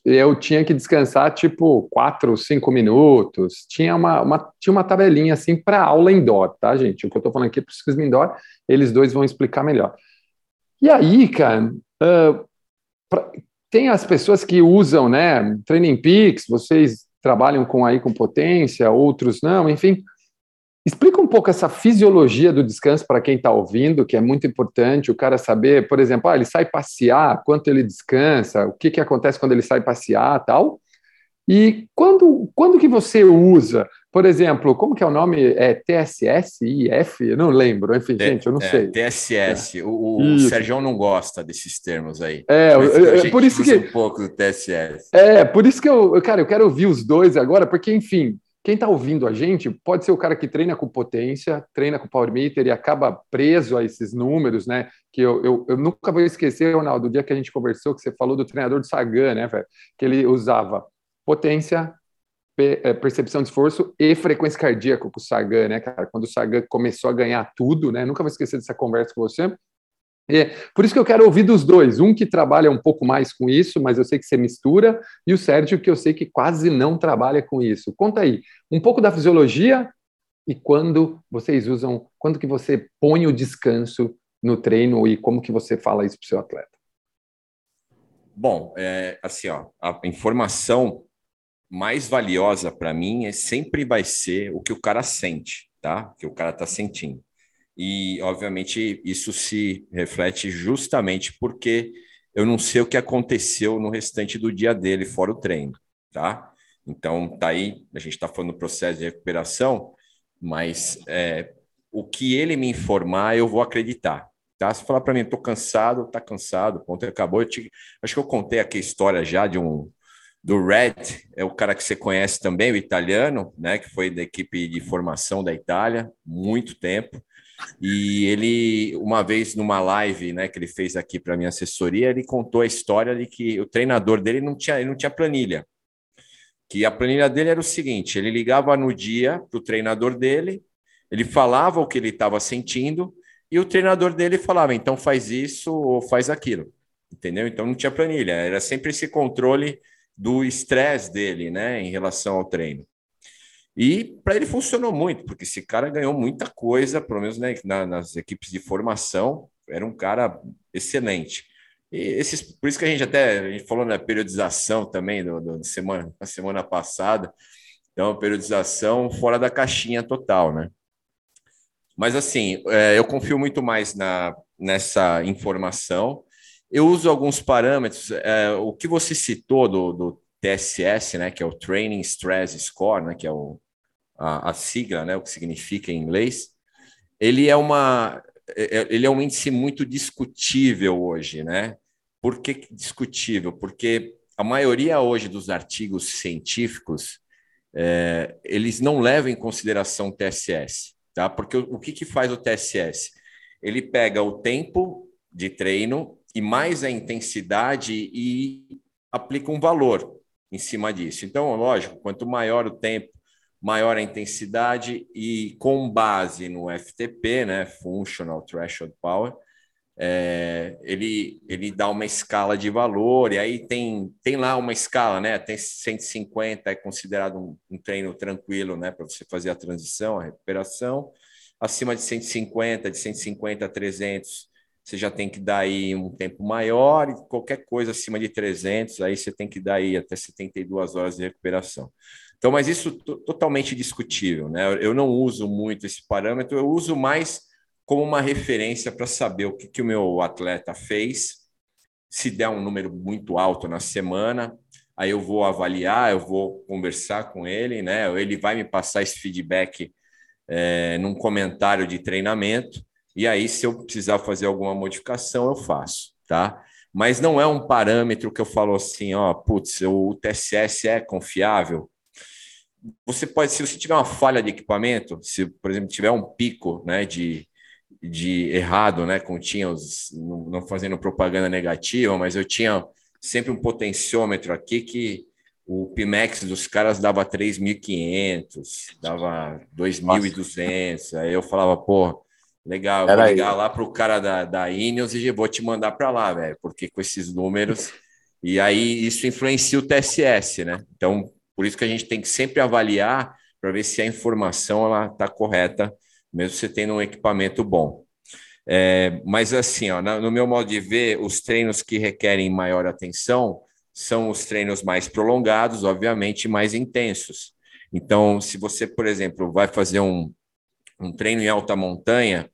Eu tinha que descansar tipo quatro, cinco minutos. Tinha uma, uma tinha uma tabelinha assim para aula indoor, tá, gente? O que eu estou falando aqui para o ciclismo indoor, eles dois vão explicar melhor. E aí, cara, uh, pra, tem as pessoas que usam, né, Training Peaks, vocês trabalham com aí com potência, outros não, enfim. Explica um pouco essa fisiologia do descanso para quem está ouvindo, que é muito importante o cara saber, por exemplo, ah, ele sai passear, quanto ele descansa, o que, que acontece quando ele sai passear tal. E quando, quando que você usa, por exemplo, como que é o nome? É TSS, IF? Eu não lembro, enfim, T gente, eu não é, sei. TSS, é. o, o Sérgio não gosta desses termos aí. É, é por isso que... um pouco do TSS. É, por isso que eu, cara, eu quero ouvir os dois agora, porque, enfim, quem está ouvindo a gente pode ser o cara que treina com potência, treina com power meter e acaba preso a esses números, né? Que eu, eu, eu nunca vou esquecer, Ronaldo, do dia que a gente conversou, que você falou do treinador de Sagan, né, velho? Que ele usava potência, é, percepção de esforço e frequência cardíaca com o Sagan, né, cara? Quando o Sagan começou a ganhar tudo, né? Nunca vou esquecer dessa conversa com você. É, por isso que eu quero ouvir dos dois. Um que trabalha um pouco mais com isso, mas eu sei que você mistura, e o Sérgio, que eu sei que quase não trabalha com isso. Conta aí, um pouco da fisiologia e quando vocês usam, quando que você põe o descanso no treino e como que você fala isso para o seu atleta. Bom, é, assim, ó, a informação mais valiosa para mim é sempre vai ser o que o cara sente, tá? O que o cara está sentindo. E, obviamente, isso se reflete justamente porque eu não sei o que aconteceu no restante do dia dele, fora o treino, tá? Então, tá aí, a gente está falando do processo de recuperação, mas é, o que ele me informar, eu vou acreditar, Tá? Se falar para mim, estou cansado, tá cansado, ponto, acabou. Te... Acho que eu contei aqui a história já de um do Red, é o cara que você conhece também, o italiano, né, que foi da equipe de formação da Itália, muito tempo. E ele, uma vez numa live, né, que ele fez aqui para minha assessoria, ele contou a história de que o treinador dele não tinha, ele não tinha planilha. Que a planilha dele era o seguinte: ele ligava no dia para o treinador dele, ele falava o que ele estava sentindo, e o treinador dele falava, então faz isso ou faz aquilo, entendeu? Então não tinha planilha, era sempre esse controle do estresse dele, né, em relação ao treino. E para ele funcionou muito, porque esse cara ganhou muita coisa, pelo menos né, na, nas equipes de formação, era um cara excelente. E esses, por isso que a gente até a gente falou na periodização também do, do semana, na semana passada, então periodização fora da caixinha total, né? Mas assim, é, eu confio muito mais na, nessa informação. Eu uso alguns parâmetros. É, o que você citou do, do, TSS, né, que é o Training Stress Score, né, que é o, a, a sigla, né, o que significa em inglês. Ele é uma é, é, ele é um índice muito discutível hoje, né? Por que discutível? Porque a maioria hoje dos artigos científicos é, eles não levam em consideração o TSS tá? Porque o, o que, que faz o TSS? Ele pega o tempo de treino e mais a intensidade e aplica um valor em cima disso. Então, lógico, quanto maior o tempo, maior a intensidade e com base no FTP, né, Functional Threshold Power, é, ele, ele dá uma escala de valor, e aí tem, tem lá uma escala, né? Tem 150, é considerado um, um treino tranquilo, né? Para você fazer a transição, a recuperação. Acima de 150, de 150 a 300, você já tem que dar aí um tempo maior, e qualquer coisa acima de 300, aí você tem que dar aí até 72 horas de recuperação. Então, mas isso totalmente discutível, né? Eu não uso muito esse parâmetro, eu uso mais como uma referência para saber o que, que o meu atleta fez. Se der um número muito alto na semana, aí eu vou avaliar, eu vou conversar com ele, né? Ele vai me passar esse feedback é, num comentário de treinamento, e aí, se eu precisar fazer alguma modificação, eu faço, tá? Mas não é um parâmetro que eu falo assim, ó, putz, o TSS é confiável. Você pode, se você tiver uma falha de equipamento, se, por exemplo, tiver um pico né, de, de errado, né? Com tinha os, não fazendo propaganda negativa, mas eu tinha sempre um potenciômetro aqui que o Pimax dos caras dava 3.500, dava 2.200. Aí eu falava, pô, legal, eu vou ligar aí. lá para o cara da, da Ineos e vou te mandar para lá, velho, porque com esses números. E aí isso influencia o TSS, né? Então, por isso que a gente tem que sempre avaliar para ver se a informação ela está correta, mesmo você tendo um equipamento bom. É, mas assim, ó, no meu modo de ver, os treinos que requerem maior atenção são os treinos mais prolongados, obviamente, mais intensos. Então, se você, por exemplo, vai fazer um, um treino em alta montanha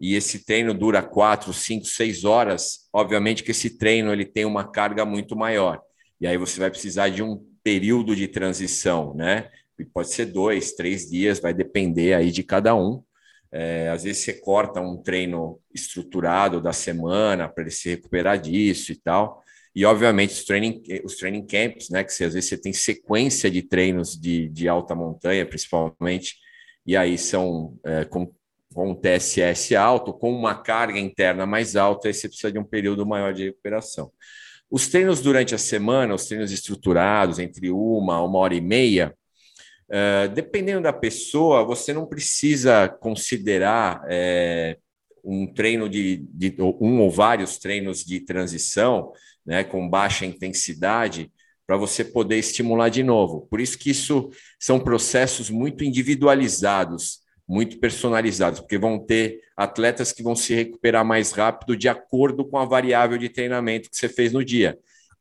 e esse treino dura quatro, cinco, seis horas, obviamente que esse treino ele tem uma carga muito maior. E aí você vai precisar de um período de transição, né? pode ser dois, três dias, vai depender aí de cada um. É, às vezes você corta um treino estruturado da semana para ele se recuperar disso e tal. E, obviamente, os training, os training camps, né? Que você, às vezes você tem sequência de treinos de, de alta montanha, principalmente, e aí são é, com, com um TSS alto, com uma carga interna mais alta, aí você precisa de um período maior de recuperação. Os treinos durante a semana, os treinos estruturados, entre uma, uma hora e meia, uh, dependendo da pessoa, você não precisa considerar é, um treino de, de, um ou vários treinos de transição, né, com baixa intensidade, para você poder estimular de novo. Por isso que isso são processos muito individualizados, muito personalizados, porque vão ter atletas que vão se recuperar mais rápido de acordo com a variável de treinamento que você fez no dia.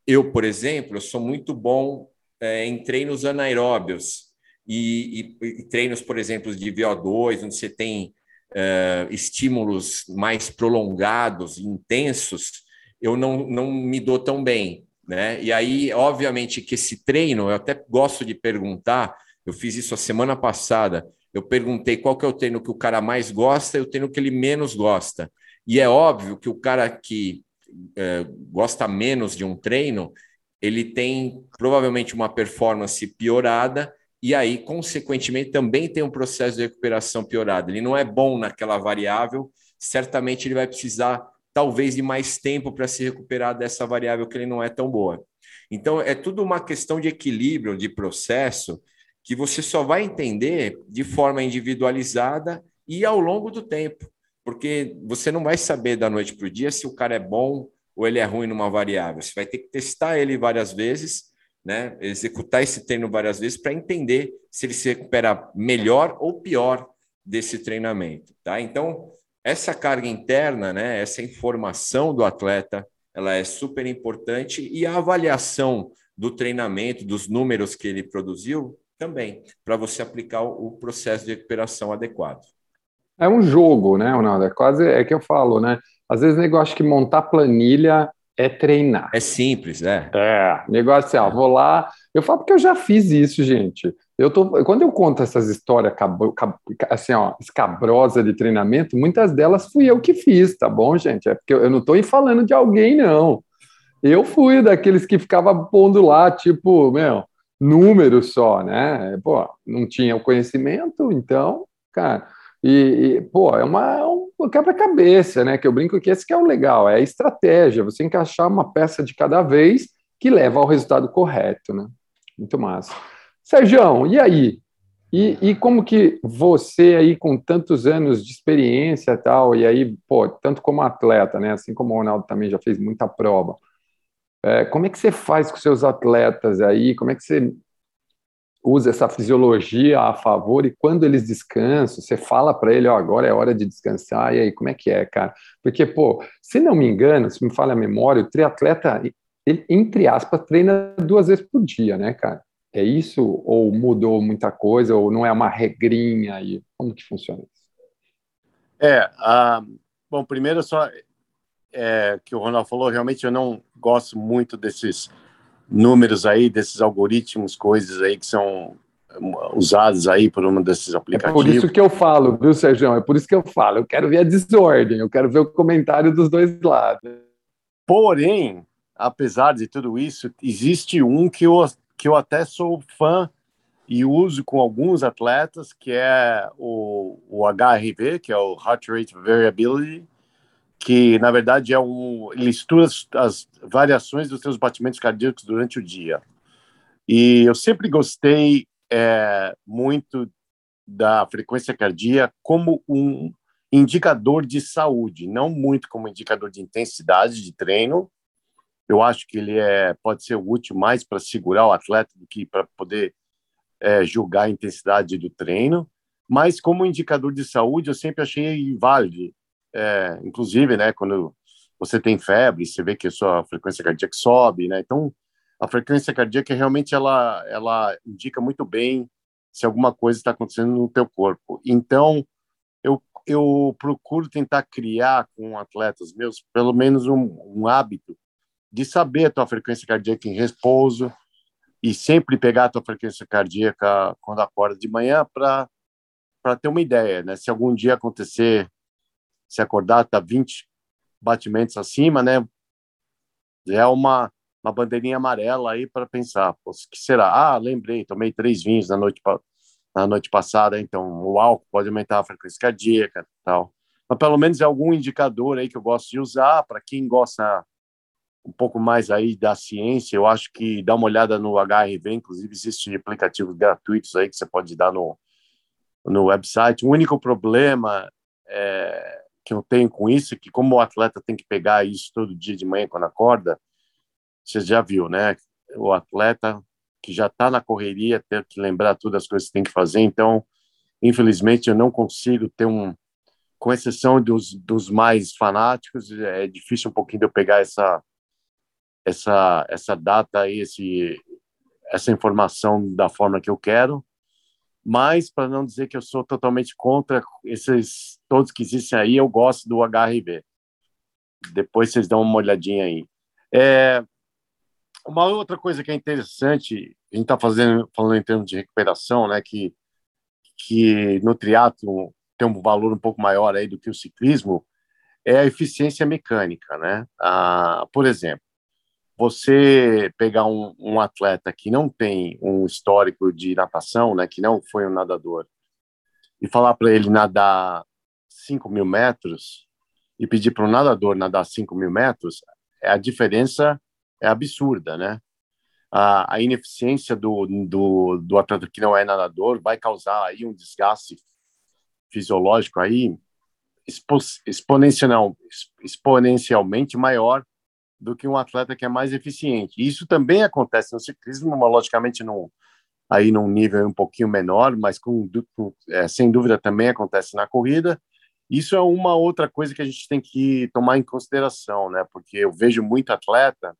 Eu, por exemplo, eu sou muito bom é, em treinos anaeróbios e, e, e, treinos, por exemplo, de VO2, onde você tem é, estímulos mais prolongados, intensos, eu não, não me dou tão bem. Né? E aí, obviamente, que esse treino, eu até gosto de perguntar, eu fiz isso a semana passada, eu perguntei qual que é o treino que o cara mais gosta e o treino que ele menos gosta. E é óbvio que o cara que é, gosta menos de um treino, ele tem provavelmente uma performance piorada e aí, consequentemente, também tem um processo de recuperação piorado. Ele não é bom naquela variável, certamente ele vai precisar talvez de mais tempo para se recuperar dessa variável que ele não é tão boa. Então, é tudo uma questão de equilíbrio, de processo, que você só vai entender de forma individualizada e ao longo do tempo, porque você não vai saber da noite para o dia se o cara é bom ou ele é ruim numa variável. Você vai ter que testar ele várias vezes, né? executar esse treino várias vezes para entender se ele se recupera melhor ou pior desse treinamento. Tá? Então, essa carga interna, né, essa informação do atleta, ela é super importante e a avaliação do treinamento, dos números que ele produziu, também, para você aplicar o processo de recuperação adequado. É um jogo, né, Ronaldo? É quase, é que eu falo, né? Às vezes o negócio que montar planilha é treinar. É simples, né? É, negócio assim, ó, vou lá. Eu falo porque eu já fiz isso, gente. Eu tô, quando eu conto essas histórias assim, ó, escabrosa de treinamento, muitas delas fui eu que fiz, tá bom, gente? É porque eu não estou falando de alguém, não. Eu fui daqueles que ficava pondo lá, tipo, meu, números só, né? Pô, não tinha o conhecimento, então, cara. E, e pô, é uma, é um quebra-cabeça, né? Que eu brinco que esse que é o legal, é a estratégia, você encaixar uma peça de cada vez que leva ao resultado correto, né? Muito massa. Sérgio, e aí? E, e, como que você aí com tantos anos de experiência e tal, e aí, pô, tanto como atleta, né, assim como o Ronaldo também já fez muita prova, é, como é que você faz com seus atletas aí? Como é que você usa essa fisiologia a favor e quando eles descansam, você fala para ele, ó, agora é hora de descansar, e aí, como é que é, cara? Porque, pô, se não me engano, se me falha a memória, o triatleta, ele, entre aspas, treina duas vezes por dia, né, cara? É isso? Ou mudou muita coisa? Ou não é uma regrinha aí? Como que funciona isso? É, bom, primeiro só é, que o Ronaldo falou, realmente eu não gosto muito desses números aí, desses algoritmos, coisas aí que são usadas aí por um desses aplicativos. É por isso que eu falo, viu, Sérgio? É por isso que eu falo. Eu quero ver a desordem, eu quero ver o comentário dos dois lados. Porém, apesar de tudo isso, existe um que eu, que eu até sou fã e uso com alguns atletas, que é o, o HRV, que é o Heart Rate Variability, que na verdade é um, ele estuda as, as variações dos seus batimentos cardíacos durante o dia. E eu sempre gostei é, muito da frequência cardíaca como um indicador de saúde, não muito como indicador de intensidade de treino. Eu acho que ele é, pode ser útil mais para segurar o atleta do que para poder é, julgar a intensidade do treino. Mas como indicador de saúde, eu sempre achei válido. É, inclusive, né, quando você tem febre, você vê que a sua frequência cardíaca sobe, né? Então, a frequência cardíaca realmente ela ela indica muito bem se alguma coisa está acontecendo no teu corpo. Então, eu eu procuro tentar criar com atletas meus pelo menos um, um hábito de saber a tua frequência cardíaca em repouso e sempre pegar a tua frequência cardíaca quando acorda de manhã para para ter uma ideia, né? Se algum dia acontecer, se acordar tá 20 batimentos acima, né? É uma uma bandeirinha amarela aí para pensar, o que será? Ah, lembrei, tomei três vinhos na noite na noite passada, então o álcool pode aumentar a frequência cardíaca, tal. Mas pelo menos é algum indicador aí que eu gosto de usar para quem gosta um pouco mais aí da ciência. Eu acho que dá uma olhada no HRV, inclusive existem aplicativos gratuitos aí que você pode dar no no website. O único problema é, que eu tenho com isso é que como o atleta tem que pegar isso todo dia de manhã quando acorda, você já viu, né? O atleta que já está na correria ter que lembrar todas as coisas que tem que fazer. Então, infelizmente, eu não consigo ter um, com exceção dos, dos mais fanáticos, é difícil um pouquinho de eu pegar essa essa essa data aí, esse essa informação da forma que eu quero. Mas para não dizer que eu sou totalmente contra esses todos que existem aí, eu gosto do HRV. Depois vocês dão uma olhadinha aí. É, uma outra coisa que é interessante, a gente está fazendo falando em termos de recuperação, né, que que no triatlo tem um valor um pouco maior aí do que o ciclismo, é a eficiência mecânica, né? Ah, por exemplo, você pegar um, um, atleta que não tem um histórico de natação, né, que não foi um nadador, e falar para ele nadar 5 mil metros e pedir para um nadador nadar 5 mil metros, a diferença é absurda, né? A, a ineficiência do, do, do atleta que não é nadador vai causar aí um desgaste fisiológico aí exponencial, exponencialmente maior do que um atleta que é mais eficiente. Isso também acontece no ciclismo, logicamente não aí num nível um pouquinho menor, mas com, com é, sem dúvida também acontece na corrida. Isso é uma outra coisa que a gente tem que tomar em consideração, né? Porque eu vejo muito atleta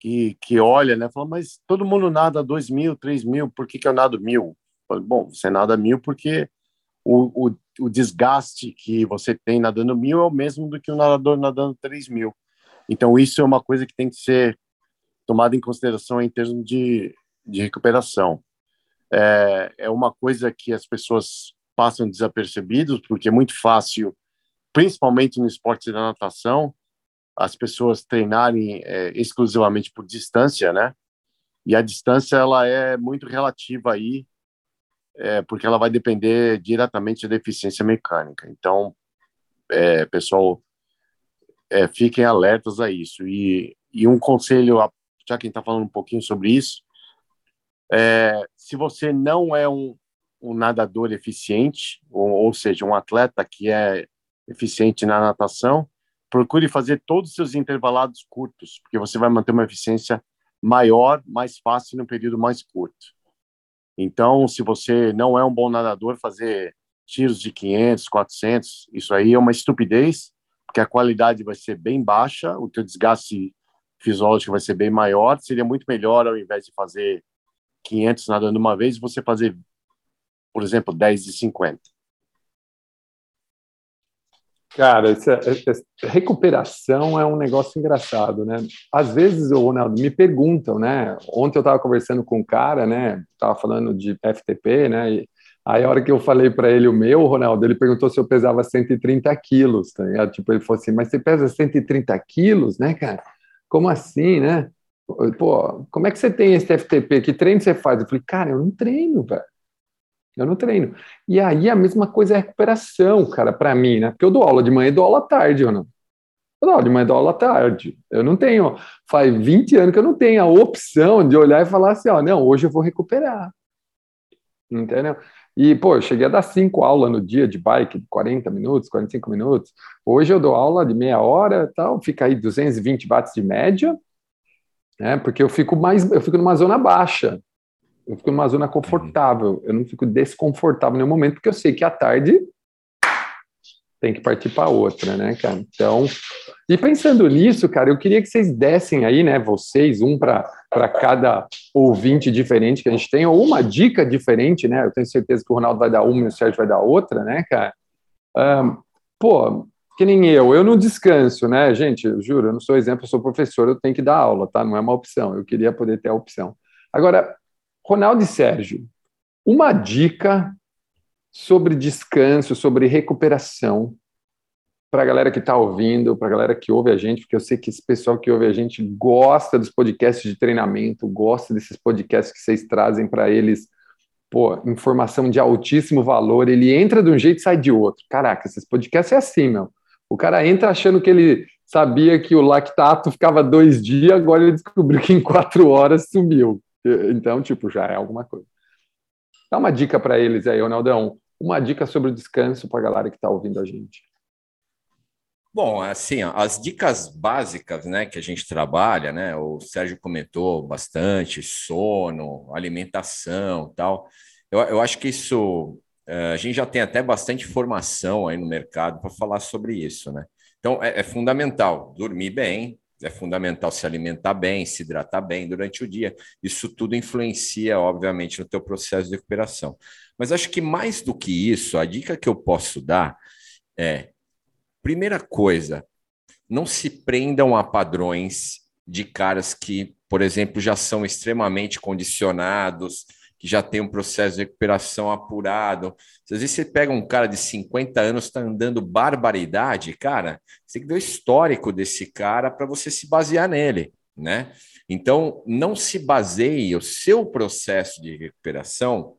que, que olha, né, fala, mas todo mundo nada dois mil, três mil, por que, que eu nado mil? Bom, você nada mil porque o, o, o desgaste que você tem nadando mil é o mesmo do que o nadador nadando três mil. Então, isso é uma coisa que tem que ser tomada em consideração em termos de, de recuperação. É, é uma coisa que as pessoas passam desapercebidos, porque é muito fácil, principalmente no esporte da natação, as pessoas treinarem é, exclusivamente por distância, né? E a distância ela é muito relativa aí, é, porque ela vai depender diretamente da eficiência mecânica. Então, é, pessoal, é, fiquem alertas a isso. E, e um conselho, já quem está falando um pouquinho sobre isso, é, se você não é um, um nadador eficiente, ou, ou seja, um atleta que é eficiente na natação, procure fazer todos os seus intervalados curtos, porque você vai manter uma eficiência maior, mais fácil no período mais curto. Então, se você não é um bom nadador, fazer tiros de 500, 400, isso aí é uma estupidez, porque a qualidade vai ser bem baixa, o teu desgaste fisiológico vai ser bem maior. Seria muito melhor, ao invés de fazer 500 nadando uma vez, você fazer, por exemplo, 10 de 50. Cara, essa, essa, recuperação é um negócio engraçado, né? Às vezes, o Ronaldo, me perguntam, né? Ontem eu estava conversando com um cara, né? Estava falando de FTP, né? E aí, a hora que eu falei para ele o meu, Ronaldo, ele perguntou se eu pesava 130 quilos, tá ligado? Tipo, ele falou assim, mas você pesa 130 quilos, né, cara? Como assim, né? Pô, como é que você tem esse FTP? Que treino você faz? Eu falei, cara, eu não treino, velho. Eu não treino. E aí a mesma coisa é a recuperação, cara, para mim, né? Porque eu dou aula de manhã e dou aula à tarde, não? Eu dou aula de manhã e dou aula à tarde. Eu não tenho, faz 20 anos que eu não tenho a opção de olhar e falar assim, ó, não, hoje eu vou recuperar. Entendeu? E, pô, eu cheguei a dar cinco aulas no dia de bike, 40 minutos, 45 minutos. Hoje eu dou aula de meia hora, tal, fica aí 220 watts de média, né? Porque eu fico mais, eu fico numa zona baixa. Eu fico numa zona confortável, eu não fico desconfortável em nenhum momento, porque eu sei que à tarde tem que partir para outra, né, cara? Então, e pensando nisso, cara, eu queria que vocês dessem aí, né, vocês, um para cada ouvinte diferente que a gente tem, ou uma dica diferente, né? Eu tenho certeza que o Ronaldo vai dar uma e o Sérgio vai dar outra, né, cara? Um, pô, que nem eu, eu não descanso, né, gente? Eu juro, eu não sou exemplo, eu sou professor, eu tenho que dar aula, tá? Não é uma opção, eu queria poder ter a opção. Agora, Ronaldo e Sérgio, uma dica sobre descanso, sobre recuperação para a galera que está ouvindo, para a galera que ouve a gente, porque eu sei que esse pessoal que ouve a gente gosta dos podcasts de treinamento, gosta desses podcasts que vocês trazem para eles, pô, informação de altíssimo valor. Ele entra de um jeito e sai de outro. Caraca, esses podcasts é assim, meu. O cara entra achando que ele sabia que o lactato ficava dois dias, agora ele descobriu que em quatro horas sumiu. Então, tipo, já é alguma coisa. Dá uma dica para eles aí, Ronaldão. Uma dica sobre o descanso para a galera que está ouvindo a gente. Bom, assim, as dicas básicas, né, que a gente trabalha, né, o Sérgio comentou bastante, sono, alimentação, tal. Eu, eu acho que isso eh, a gente já tem até bastante formação aí no mercado para falar sobre isso, né? Então é, é fundamental dormir bem, é fundamental se alimentar bem, se hidratar bem durante o dia. Isso tudo influencia, obviamente, no teu processo de recuperação. Mas acho que mais do que isso, a dica que eu posso dar é: primeira coisa, não se prendam a padrões de caras que, por exemplo, já são extremamente condicionados, que já tem um processo de recuperação apurado. Às vezes você pega um cara de 50 anos, está andando barbaridade, cara, você tem que ver o histórico desse cara para você se basear nele, né? Então, não se baseie o seu processo de recuperação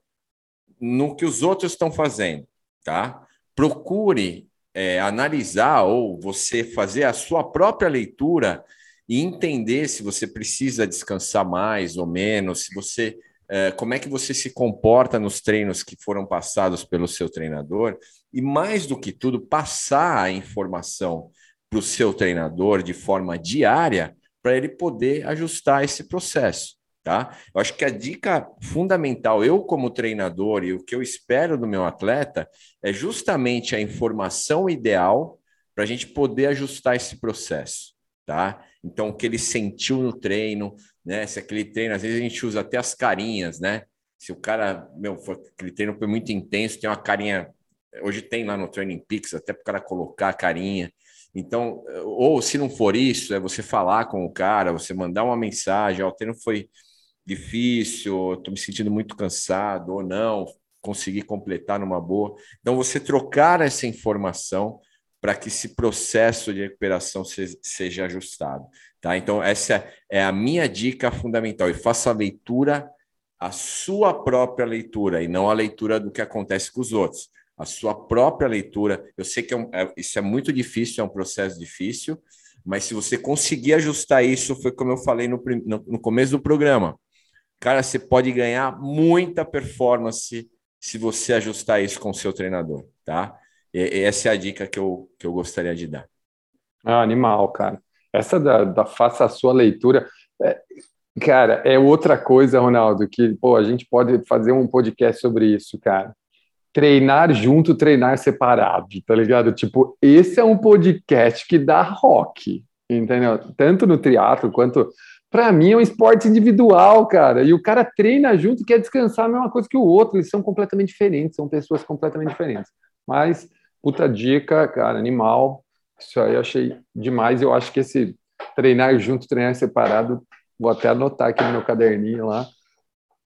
no que os outros estão fazendo, tá? Procure é, analisar ou você fazer a sua própria leitura e entender se você precisa descansar mais ou menos, se você é, como é que você se comporta nos treinos que foram passados pelo seu treinador e, mais do que tudo, passar a informação para o seu treinador de forma diária para ele poder ajustar esse processo. Tá? Eu acho que a dica fundamental, eu como treinador e o que eu espero do meu atleta, é justamente a informação ideal para a gente poder ajustar esse processo. Tá? Então, o que ele sentiu no treino, né? Se aquele treino, às vezes a gente usa até as carinhas, né? Se o cara, meu, foi, aquele treino foi muito intenso, tem uma carinha. Hoje tem lá no Training Peaks, até para o cara colocar a carinha. Então, ou se não for isso, é você falar com o cara, você mandar uma mensagem: ó, o treino foi difícil, estou me sentindo muito cansado, ou não, consegui completar numa boa. Então, você trocar essa informação para que esse processo de recuperação seja ajustado. Tá? Então, essa é a minha dica fundamental. E faça a leitura, a sua própria leitura, e não a leitura do que acontece com os outros. A sua própria leitura. Eu sei que é um, é, isso é muito difícil, é um processo difícil, mas se você conseguir ajustar isso, foi como eu falei no, no, no começo do programa. Cara, você pode ganhar muita performance se você ajustar isso com o seu treinador, tá? E, essa é a dica que eu, que eu gostaria de dar. Ah, animal, cara. Essa da, da faça a sua leitura. É, cara, é outra coisa, Ronaldo, que pô, a gente pode fazer um podcast sobre isso, cara. Treinar junto, treinar separado, tá ligado? Tipo, esse é um podcast que dá rock, entendeu? Tanto no triatlo quanto. Para mim é um esporte individual, cara. E o cara treina junto e quer descansar a mesma coisa que o outro. Eles são completamente diferentes, são pessoas completamente diferentes. Mas puta dica, cara, animal. Isso aí eu achei demais. Eu acho que esse treinar junto, treinar separado, vou até anotar aqui no meu caderninho lá,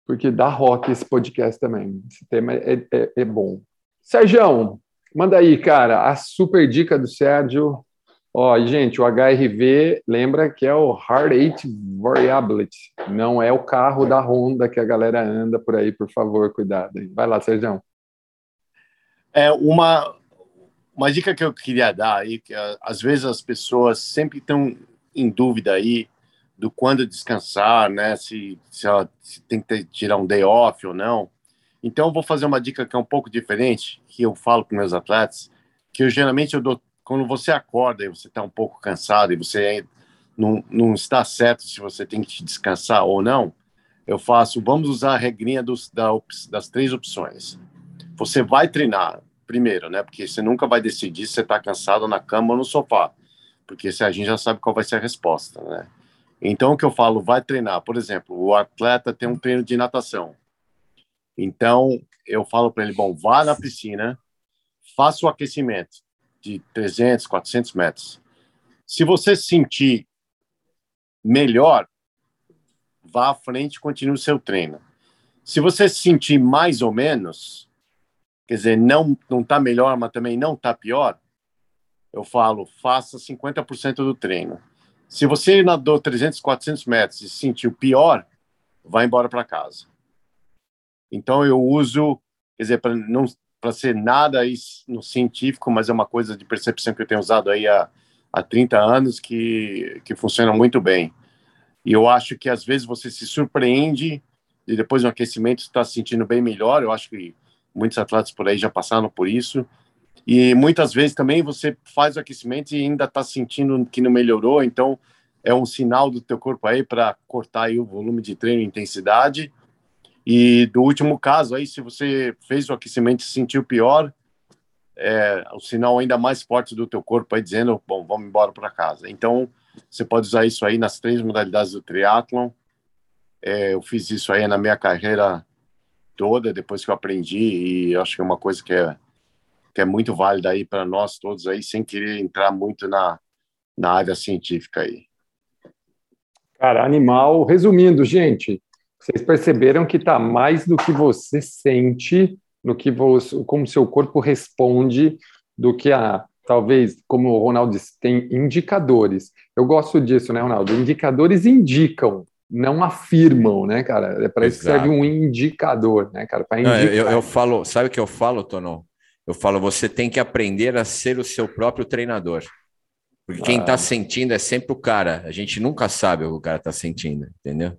porque dá rock esse podcast também. Esse tema é, é, é bom. Sérgio, manda aí, cara, a super dica do Sérgio. Ó, gente, o HRV, lembra que é o Heart Rate Variability, não é o carro da Honda que a galera anda por aí, por favor, cuidado. Vai lá, Sérgio. É uma, uma dica que eu queria dar aí, que às vezes as pessoas sempre estão em dúvida aí do quando descansar, né? Se, se, ela, se tem que ter, tirar um day off ou não. Então, eu vou fazer uma dica que é um pouco diferente, que eu falo para meus atletas, que eu geralmente eu dou quando você acorda e você está um pouco cansado e você não, não está certo se você tem que descansar ou não, eu faço, vamos usar a regrinha dos, da, das três opções. Você vai treinar primeiro, né? Porque você nunca vai decidir se você está cansado na cama ou no sofá, porque a gente já sabe qual vai ser a resposta, né? Então, o que eu falo, vai treinar. Por exemplo, o atleta tem um treino de natação. Então, eu falo para ele, bom, vá na piscina, faça o aquecimento de 300, 400 metros. Se você sentir melhor, vá à frente e continue o seu treino. Se você sentir mais ou menos, quer dizer, não não está melhor, mas também não está pior, eu falo, faça 50% do treino. Se você nadou 300, 400 metros e sentiu pior, vá embora para casa. Então eu uso, quer dizer, para não para ser nada aí no científico, mas é uma coisa de percepção que eu tenho usado aí há, há 30 anos que, que funciona muito bem. E eu acho que às vezes você se surpreende e depois do aquecimento está se sentindo bem melhor. Eu acho que muitos atletas por aí já passaram por isso. E muitas vezes também você faz o aquecimento e ainda está sentindo que não melhorou, então é um sinal do teu corpo aí para cortar aí o volume de treino e intensidade e do último caso, aí, se você fez o aquecimento e sentiu pior, é o sinal ainda mais forte do teu corpo aí dizendo, bom, vamos embora para casa. Então, você pode usar isso aí nas três modalidades do triatlon. É, eu fiz isso aí na minha carreira toda, depois que eu aprendi, e acho que é uma coisa que é, que é muito válida aí para nós todos aí, sem querer entrar muito na, na área científica aí. Cara, animal. Resumindo, gente, vocês perceberam que está mais do que você sente, no que você, como seu corpo responde, do que a talvez, como o Ronaldo disse, tem indicadores. Eu gosto disso, né, Ronaldo? Indicadores indicam, não afirmam, né, cara? É para isso que serve um indicador, né, cara? Não, eu, eu, falo, sabe o que eu falo, Tono? Eu falo, você tem que aprender a ser o seu próprio treinador. Porque quem está ah. sentindo é sempre o cara. A gente nunca sabe o que o cara está sentindo, entendeu?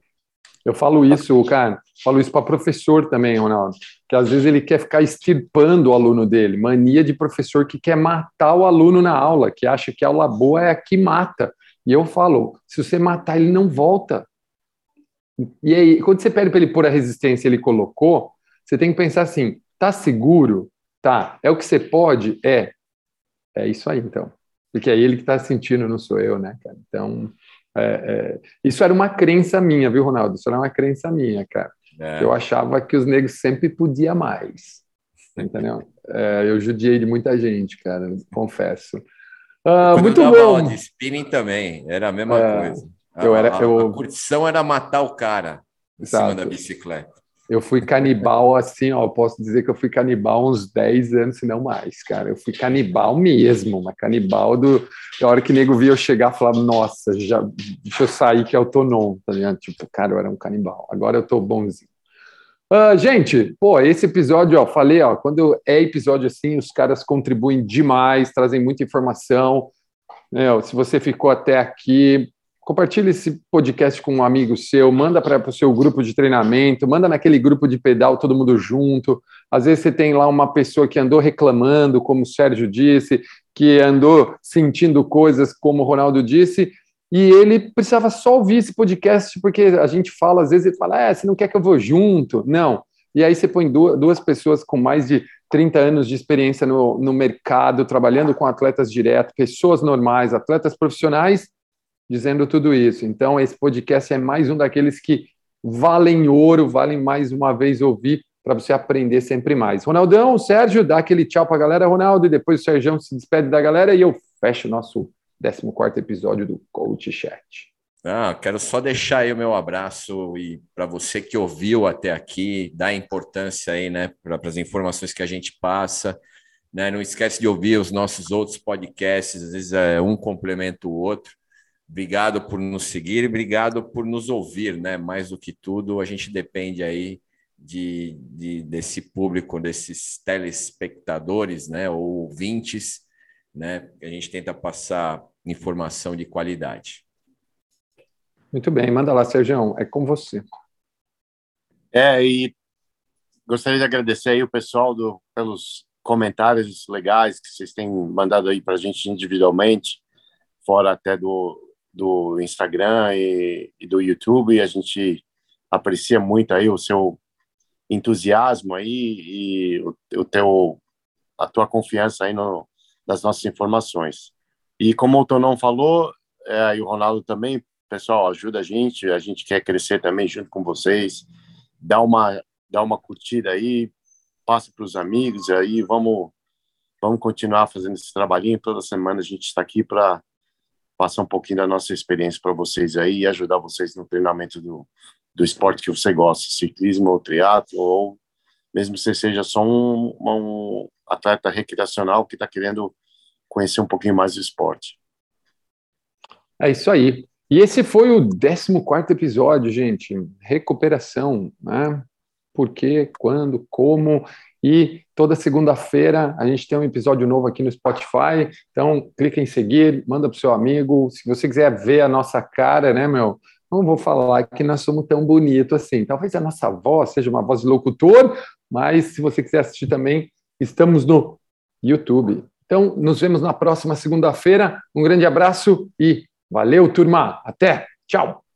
Eu falo isso, cara, falo isso para professor também, Ronaldo, que às vezes ele quer ficar extirpando o aluno dele, mania de professor que quer matar o aluno na aula, que acha que a aula boa é a que mata. E eu falo, se você matar, ele não volta. E aí, quando você pede para ele pôr a resistência, ele colocou, você tem que pensar assim: tá seguro? Tá. É o que você pode? É. É isso aí, então. Porque é ele que está sentindo, não sou eu, né, cara? Então, é, é, isso era uma crença minha, viu, Ronaldo? Isso era uma crença minha, cara. É. Eu achava que os negros sempre podiam mais. Entendeu? É, eu judiei de muita gente, cara, confesso. Ah, muito bom. de spinning também, era a mesma é, coisa. A, eu era, eu... a curtição era matar o cara em Exato. cima da bicicleta. Eu fui canibal assim, ó, posso dizer que eu fui canibal uns 10 anos, se não mais, cara. Eu fui canibal mesmo, mas canibal do. A hora que o nego via eu chegar, falava, nossa, já, deixa eu sair que é autônomo, tá ligado? Tipo, cara, eu era um canibal. Agora eu tô bonzinho. Uh, gente, pô, esse episódio, ó, falei, ó, quando é episódio assim, os caras contribuem demais, trazem muita informação. Né, se você ficou até aqui, Compartilhe esse podcast com um amigo seu, manda para o seu grupo de treinamento, manda naquele grupo de pedal todo mundo junto. Às vezes você tem lá uma pessoa que andou reclamando, como o Sérgio disse, que andou sentindo coisas, como o Ronaldo disse, e ele precisava só ouvir esse podcast, porque a gente fala, às vezes ele fala, é, você não quer que eu vou junto? Não. E aí você põe duas pessoas com mais de 30 anos de experiência no, no mercado, trabalhando com atletas direto, pessoas normais, atletas profissionais, dizendo tudo isso. Então, esse podcast é mais um daqueles que valem ouro, valem mais uma vez ouvir para você aprender sempre mais. Ronaldão, Sérgio, dá aquele tchau para a galera, Ronaldo, e depois o Sérgio se despede da galera e eu fecho o nosso 14 episódio do Coach Chat. Ah, quero só deixar aí o meu abraço e para você que ouviu até aqui, dá importância aí, né, para as informações que a gente passa. Né? Não esquece de ouvir os nossos outros podcasts, às vezes é, um complementa o outro. Obrigado por nos seguir e obrigado por nos ouvir, né? Mais do que tudo, a gente depende aí de, de desse público, desses telespectadores, né? Ou ouvintes, né? A gente tenta passar informação de qualidade. Muito bem, manda lá, Sérgio, é com você. É, e gostaria de agradecer aí o pessoal do, pelos comentários legais que vocês têm mandado aí para a gente individualmente, fora até do, do Instagram e, e, do YouTube. E a gente aprecia muito aí o seu entusiasmo aí e o, o teu a tua confiança aí no, nas nossas informações. E como o Tonão falou, é, e o Ronaldo também, pessoal, ajuda a gente, a gente quer crescer também junto com vocês. Dá uma, dá uma curtida aí, passa para os amigos aí vamos vamos continuar fazendo esse trabalhinho. Toda semana a gente está aqui para passar um pouquinho da nossa experiência para vocês aí e ajudar vocês no treinamento do, do esporte que você gosta, ciclismo ou triatlo, ou mesmo que você seja só um, um atleta recreacional que está querendo conhecer um pouquinho mais do esporte. É isso aí. E esse foi o 14 episódio, gente. Recuperação, né? por quê, quando, como. E toda segunda-feira a gente tem um episódio novo aqui no Spotify. Então, clica em seguir, manda para o seu amigo. Se você quiser ver a nossa cara, né, meu? Não vou falar que nós somos tão bonitos assim. Talvez a nossa voz seja uma voz de locutor, mas se você quiser assistir também, estamos no YouTube. Então, nos vemos na próxima segunda-feira. Um grande abraço e valeu, turma. Até. Tchau.